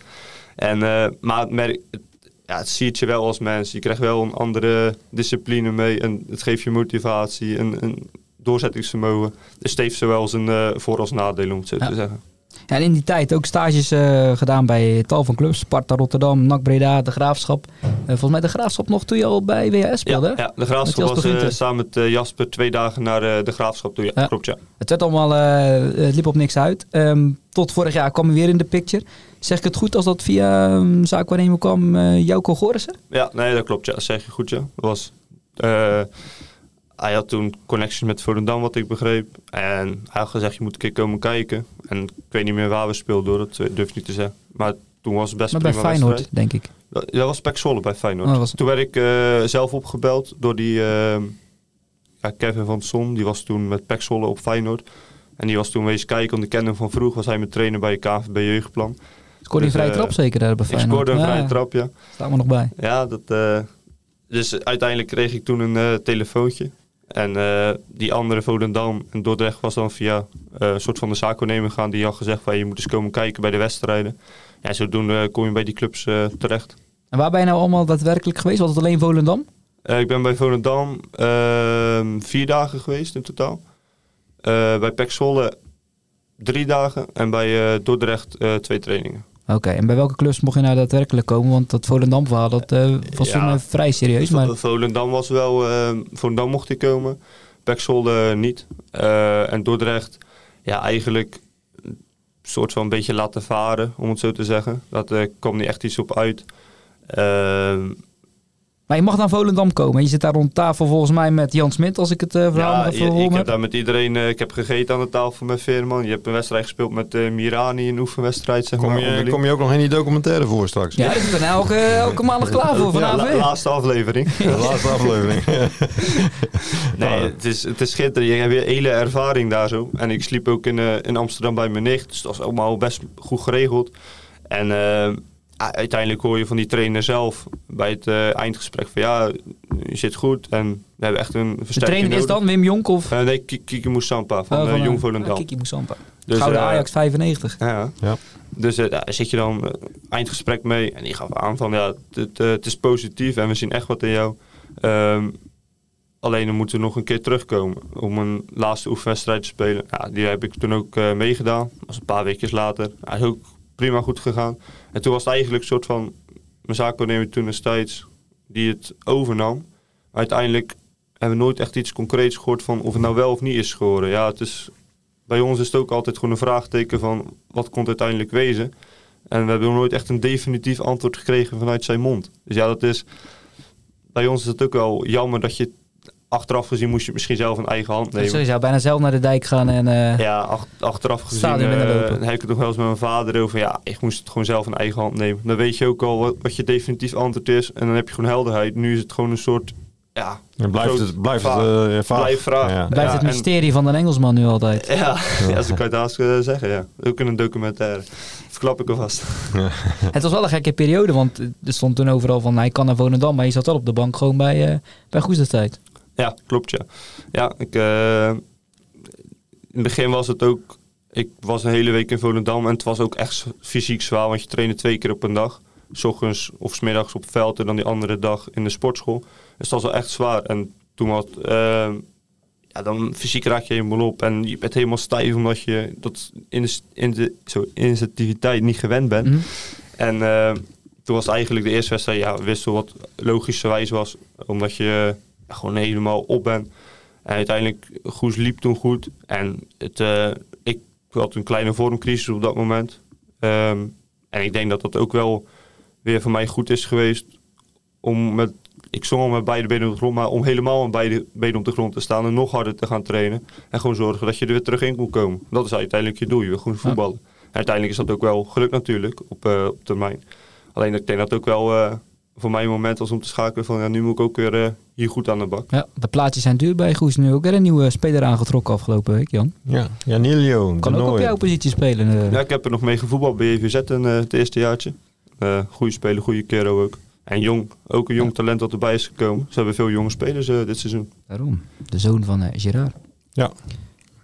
En, uh, maar het, merk, het, ja, het ziet je wel als mens. Je krijgt wel een andere discipline mee en het geeft je motivatie en een doorzettingsvermogen. Dus het heeft zowel zijn uh, voor- als nadelen om het zo ja. te zeggen. Ja, en in die tijd ook stages uh, gedaan bij tal van clubs. Sparta Rotterdam, NAC Breda, De Graafschap. Uh, volgens mij De Graafschap nog toen je al bij WHS speelde. Ja, ja De Graafschap was uh, samen met Jasper twee dagen naar De Graafschap toe. Ja, klopt ja. Het werd allemaal, het liep op niks uit. Um, tot vorig jaar kwam hij weer in de picture. Zeg ik het goed als dat via um, zaakwaarnemer kwam, uh, Jouko Gorissen? Ja, nee, dat klopt. Ja, dat zeg je goed. Ja. Dat was hij had toen connecties met Volendam, wat ik begreep. En hij had gezegd, je moet een keer komen kijken. En ik weet niet meer waar we speelden, door, dat durf ik niet te zeggen. Maar toen was het best maar prima bij Feyenoord, wedstrijd. denk ik. Dat, dat was Pek Zwolle bij Feyenoord. Oh, was... Toen werd ik uh, zelf opgebeld door die uh, ja, Kevin van Son. Die was toen met Pek Zwolle op Feyenoord. En die was toen wezen kijken, want ik kende hem van vroeg. Was hij met trainer bij KVB Jeugdplan. Scoorde dus, een vrije uh, trap zeker daar bij Feyenoord? Ik scoorde een ja, vrije trap, ja. Staan we nog bij. Ja, dat... dus uiteindelijk kreeg ik toen een telefoontje. En uh, die andere Volendam en Dordrecht was dan via uh, een soort van de zaakwaarnemer gaan. Die had gezegd van je moet eens komen kijken bij de wedstrijden. Ja, zodoende kom je bij die clubs uh, terecht. En waar ben je nou allemaal daadwerkelijk geweest? Was het alleen Volendam? ik ben bij Volendam ehm, vier dagen geweest in totaal. bij Pek Zwolle drie dagen en bij Dordrecht twee trainingen. Oké, en bij welke klus mocht je nou daadwerkelijk komen? Want dat Volendam-verhaal, dat uh, was ja, vrij serieus. Maar... Volendam was wel... Uh, Volendam mocht hij komen. Pexolde niet. Uh, en Dordrecht, ja, eigenlijk een soort van een beetje laten varen, om het zo te zeggen. Dat kwam niet echt iets op uit. Maar je mag naar Volendam komen. Je zit daar rond tafel volgens mij met Jan Smit, als ik het uh, verhaal ja, ik, ik heb daar met iedereen... Uh, ik heb gegeten aan de tafel met Veerman. Je hebt een wedstrijd gespeeld met uh, Mirani, een oefenwedstrijd, zeg kom Je, kom je ook nog in die documentaire voor straks? Ja, dat is er elke, elke maandag klaar voor vanavond. Ja, la, laatste aflevering. de laatste aflevering. nee, het is, het is schitterend. Je hebt weer hele ervaring daar zo. En ik sliep ook in, in Amsterdam bij mijn nicht. Dus dat was allemaal best goed geregeld. En uiteindelijk hoor je van die trainer zelf bij het uh, eindgesprek van ja, je zit goed en we hebben echt een versterking De trainer is dan Wim Jonk of? Uh, nee, Kiki Moussampa van, oh, van uh, Jong Volendam. Kiki Moussampa. Dus, Gouden Ajax 95. Ja. ja. Dus daar zit je dan eindgesprek mee en die gaf aan van ja, het, is positief en we zien echt wat in jou. Um, alleen dan moeten we nog een keer terugkomen om een laatste oefenwedstrijd te spelen. Ja, die heb ik toen ook meegedaan. Dat was een paar weken later. Hij is ook prima goed gegaan. En toen was het eigenlijk een soort van... Mijn zaakwaarnemer toen destijds die het overnam. Uiteindelijk hebben we nooit echt iets concreets gehoord van of het nou wel of niet is geworden. Ja, het is, bij ons is het ook altijd gewoon een vraagteken van wat komt uiteindelijk wezen. En we hebben nooit echt een definitief antwoord gekregen vanuit zijn mond. Dus ja, dat is... Bij ons is het ook wel jammer dat je achteraf gezien moest je misschien zelf een eigen hand nemen. Dus je zou bijna zelf naar de dijk gaan en... Uh, ja, achteraf gezien uh, heb ik het nog wel eens met mijn vader over. Ja, ik moest het gewoon zelf een eigen hand nemen. Dan weet je ook al wat, wat je definitief antwoord is. En dan heb je gewoon helderheid. Nu is het gewoon een soort... Ja, en blijft het, blijft het uh, Blijft vragen. Ja. Blijft het mysterie van de Engelsman nu altijd. Ja, ja. ja zo kan je het haast zeggen. Ja. Ook in een documentaire. Verklap ik alvast. het was wel een gekke periode, want er stond toen overal van hij kan naar Volendam, maar je zat wel op de bank gewoon bij, uh, bij tijd. Ja, klopt ja. Ja, ik, uh, in het begin was het ook... Ik was een hele week in Volendam en het was ook echt fysiek zwaar, want je trainde twee keer op een dag. S ochtends of s middags op het veld en dan die andere dag in de sportschool. Dus dat was wel echt zwaar. En toen was uh, ja, dan fysiek raak je helemaal op en je bent helemaal stijf omdat je dat in de, in de zo, initiativiteit niet gewend bent. Mhm. En uh, toen was eigenlijk de eerste wedstrijd, ja, wissel wat logischerwijs was, omdat je gewoon helemaal op ben. En uiteindelijk, Goes liep toen goed. En het, uh, ik had een kleine vormcrisis op dat moment. Ehm, en ik denk dat dat ook wel weer voor mij goed is geweest. Om met, ik zong al met beide benen op de grond, maar om helemaal met beide benen op de grond te staan en nog harder te gaan trainen. En gewoon zorgen dat je er weer terug in moet komen. Dat is uiteindelijk je doel. Je wil gewoon voetballen. En uiteindelijk is dat ook wel gelukt natuurlijk op, uh, op termijn. Alleen ik denk dat ook wel uh, voor mij een moment was om te schakelen van ja, nu moet ik ook weer uh, hier goed aan de bak. Ja, de plaatjes zijn duur bij Goes. Nu ook weer een nieuwe speler aangetrokken afgelopen week, Jan. Ja, Janilio. Kan ook op jouw positie spelen. Uh. Ja, ik heb er nog mee gevoetbald bij EVZ in uh, het eerste jaartje. goede speler, goede kero ook. En jong, ook een jong talent dat erbij is gekomen. Ze hebben veel jonge spelers dit seizoen. Daarom, de zoon van Gerard. Ja.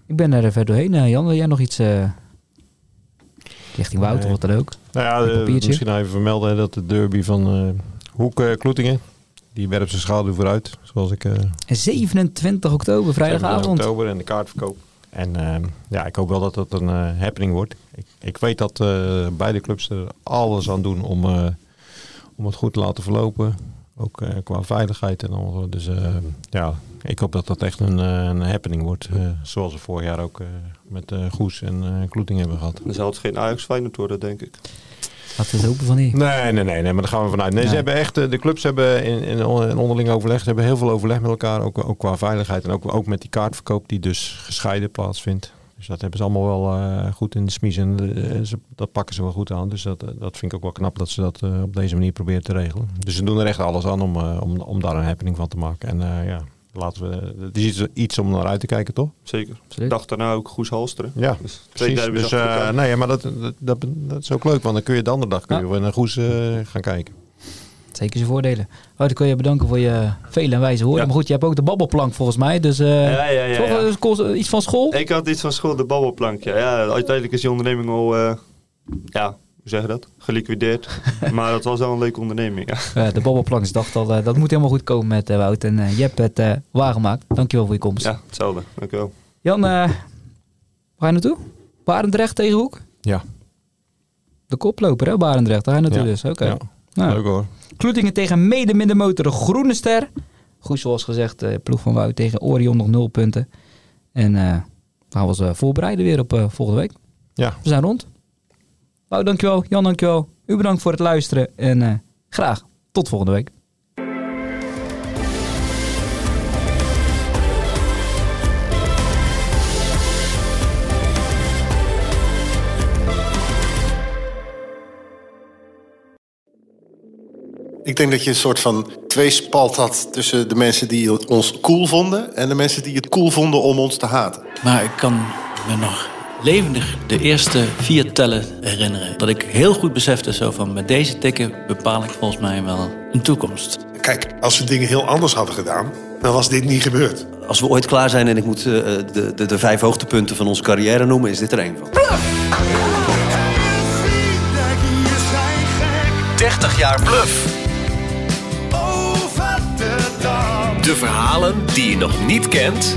Ik ben er verder doorheen. Jan, wil jij nog iets richting Wouter, wat dan ook? Nou ja, misschien even vermelden dat de derby van Hoek uh, Kloetingen. Die werpt zijn schaduw vooruit, zoals ik... Uh, 27 oktober, vrijdagavond. oktober en de kaartverkoop. En uh, ja, ik hoop wel dat dat een uh, happening wordt. Ik, ik weet dat beide clubs er alles aan doen om, om het goed te laten verlopen. Ook qua veiligheid en al. Dus ja, ik hoop dat dat echt een, een happening wordt. zoals we vorig jaar ook met Goes en Kloeting hebben gehad. Dan zal het geen Ajax Feyenoord worden, denk ik. Laten we het hopen van niet. Nee, nee, nee, nee, maar daar gaan we vanuit. Nee, ze hebben echt, eh, de clubs hebben in, in, in, onderling overleg, ze hebben heel veel overleg met elkaar, ook, ook qua veiligheid en ook, ook met die kaartverkoop die dus gescheiden plaatsvindt. Dus dat hebben ze allemaal wel uh, goed in de smies en uh, ze, dat pakken ze wel goed aan. Dus dat, dat vind ik ook wel knap dat ze dat uh, op deze manier proberen te regelen. Dus ze doen er echt alles aan om, om, om daar een happening van te maken. En ja, laten we, het is iets, iets, om naar uit te kijken, toch? Zeker. Zeker. Dag daarna ook Goes Halsteren. Ja, dus twee Dus, uh, nee, maar dat, dat, dat, is ook leuk, want dan kun je de andere dag kun je naar Goes uh, gaan kijken. Zeker zijn voordelen. Oh, dan kun je bedanken voor je vele en wijze hoor. Maar goed, je hebt ook de babbelplank volgens mij. Dus uh, ja, ja, ja, toch, iets van school? Ik had iets van school, de babbelplank. Ja, ja uiteindelijk is die onderneming al ja, hoe zeg je dat? Geliquideerd. maar dat was wel een leuke onderneming. Ja. de Bobbelplanks dacht al, uh, dat moet helemaal goed komen met uh, Wout. En uh, je hebt het uh, waargemaakt. Dankjewel voor je komst. Ja, hetzelfde. Dankjewel. Jan, waar ga je naartoe? Barendrecht tegen Hoek? Ja. de koploper, hè, Barendrecht. Daar natuurlijk dus. Oké. Nou, Leuk hoor. Kloetingen tegen mede middenmotor Groene Ster. Goed zoals gezegd, uh, ploeg van Wout tegen Orion nog nul punten. En uh, we gaan we voorbereiden weer op uh, volgende week. Ja. We zijn rond. Wout, dankjewel. Jan, dankjewel. U bedankt voor het luisteren. En graag tot volgende week. Ik denk dat je een soort van tweespalt had tussen de mensen die ons cool vonden en de mensen die het cool vonden om ons te haten. Maar ik kan me nog levendig de eerste vier tellen herinneren. Dat ik heel goed besefte zo van met deze tikken bepaal ik volgens mij wel een toekomst. Kijk, als we dingen heel anders hadden gedaan, dan was dit niet gebeurd. Als we ooit klaar zijn en ik moet uh, de, de, de vijf hoogtepunten van onze carrière noemen, is dit er één van. 30 jaar bluff. De verhalen die je nog niet kent.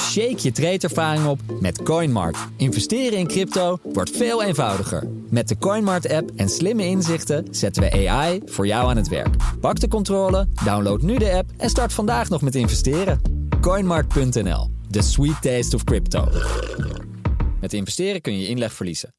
Shake je tradeervaring op met CoinMart. Investeren in crypto wordt veel eenvoudiger. Met de CoinMart-app en slimme inzichten zetten we AI voor jou aan het werk. Pak de controle, download nu de app en start vandaag nog met investeren. CoinMart.nl, the sweet taste of crypto. Met investeren kun je inleg verliezen.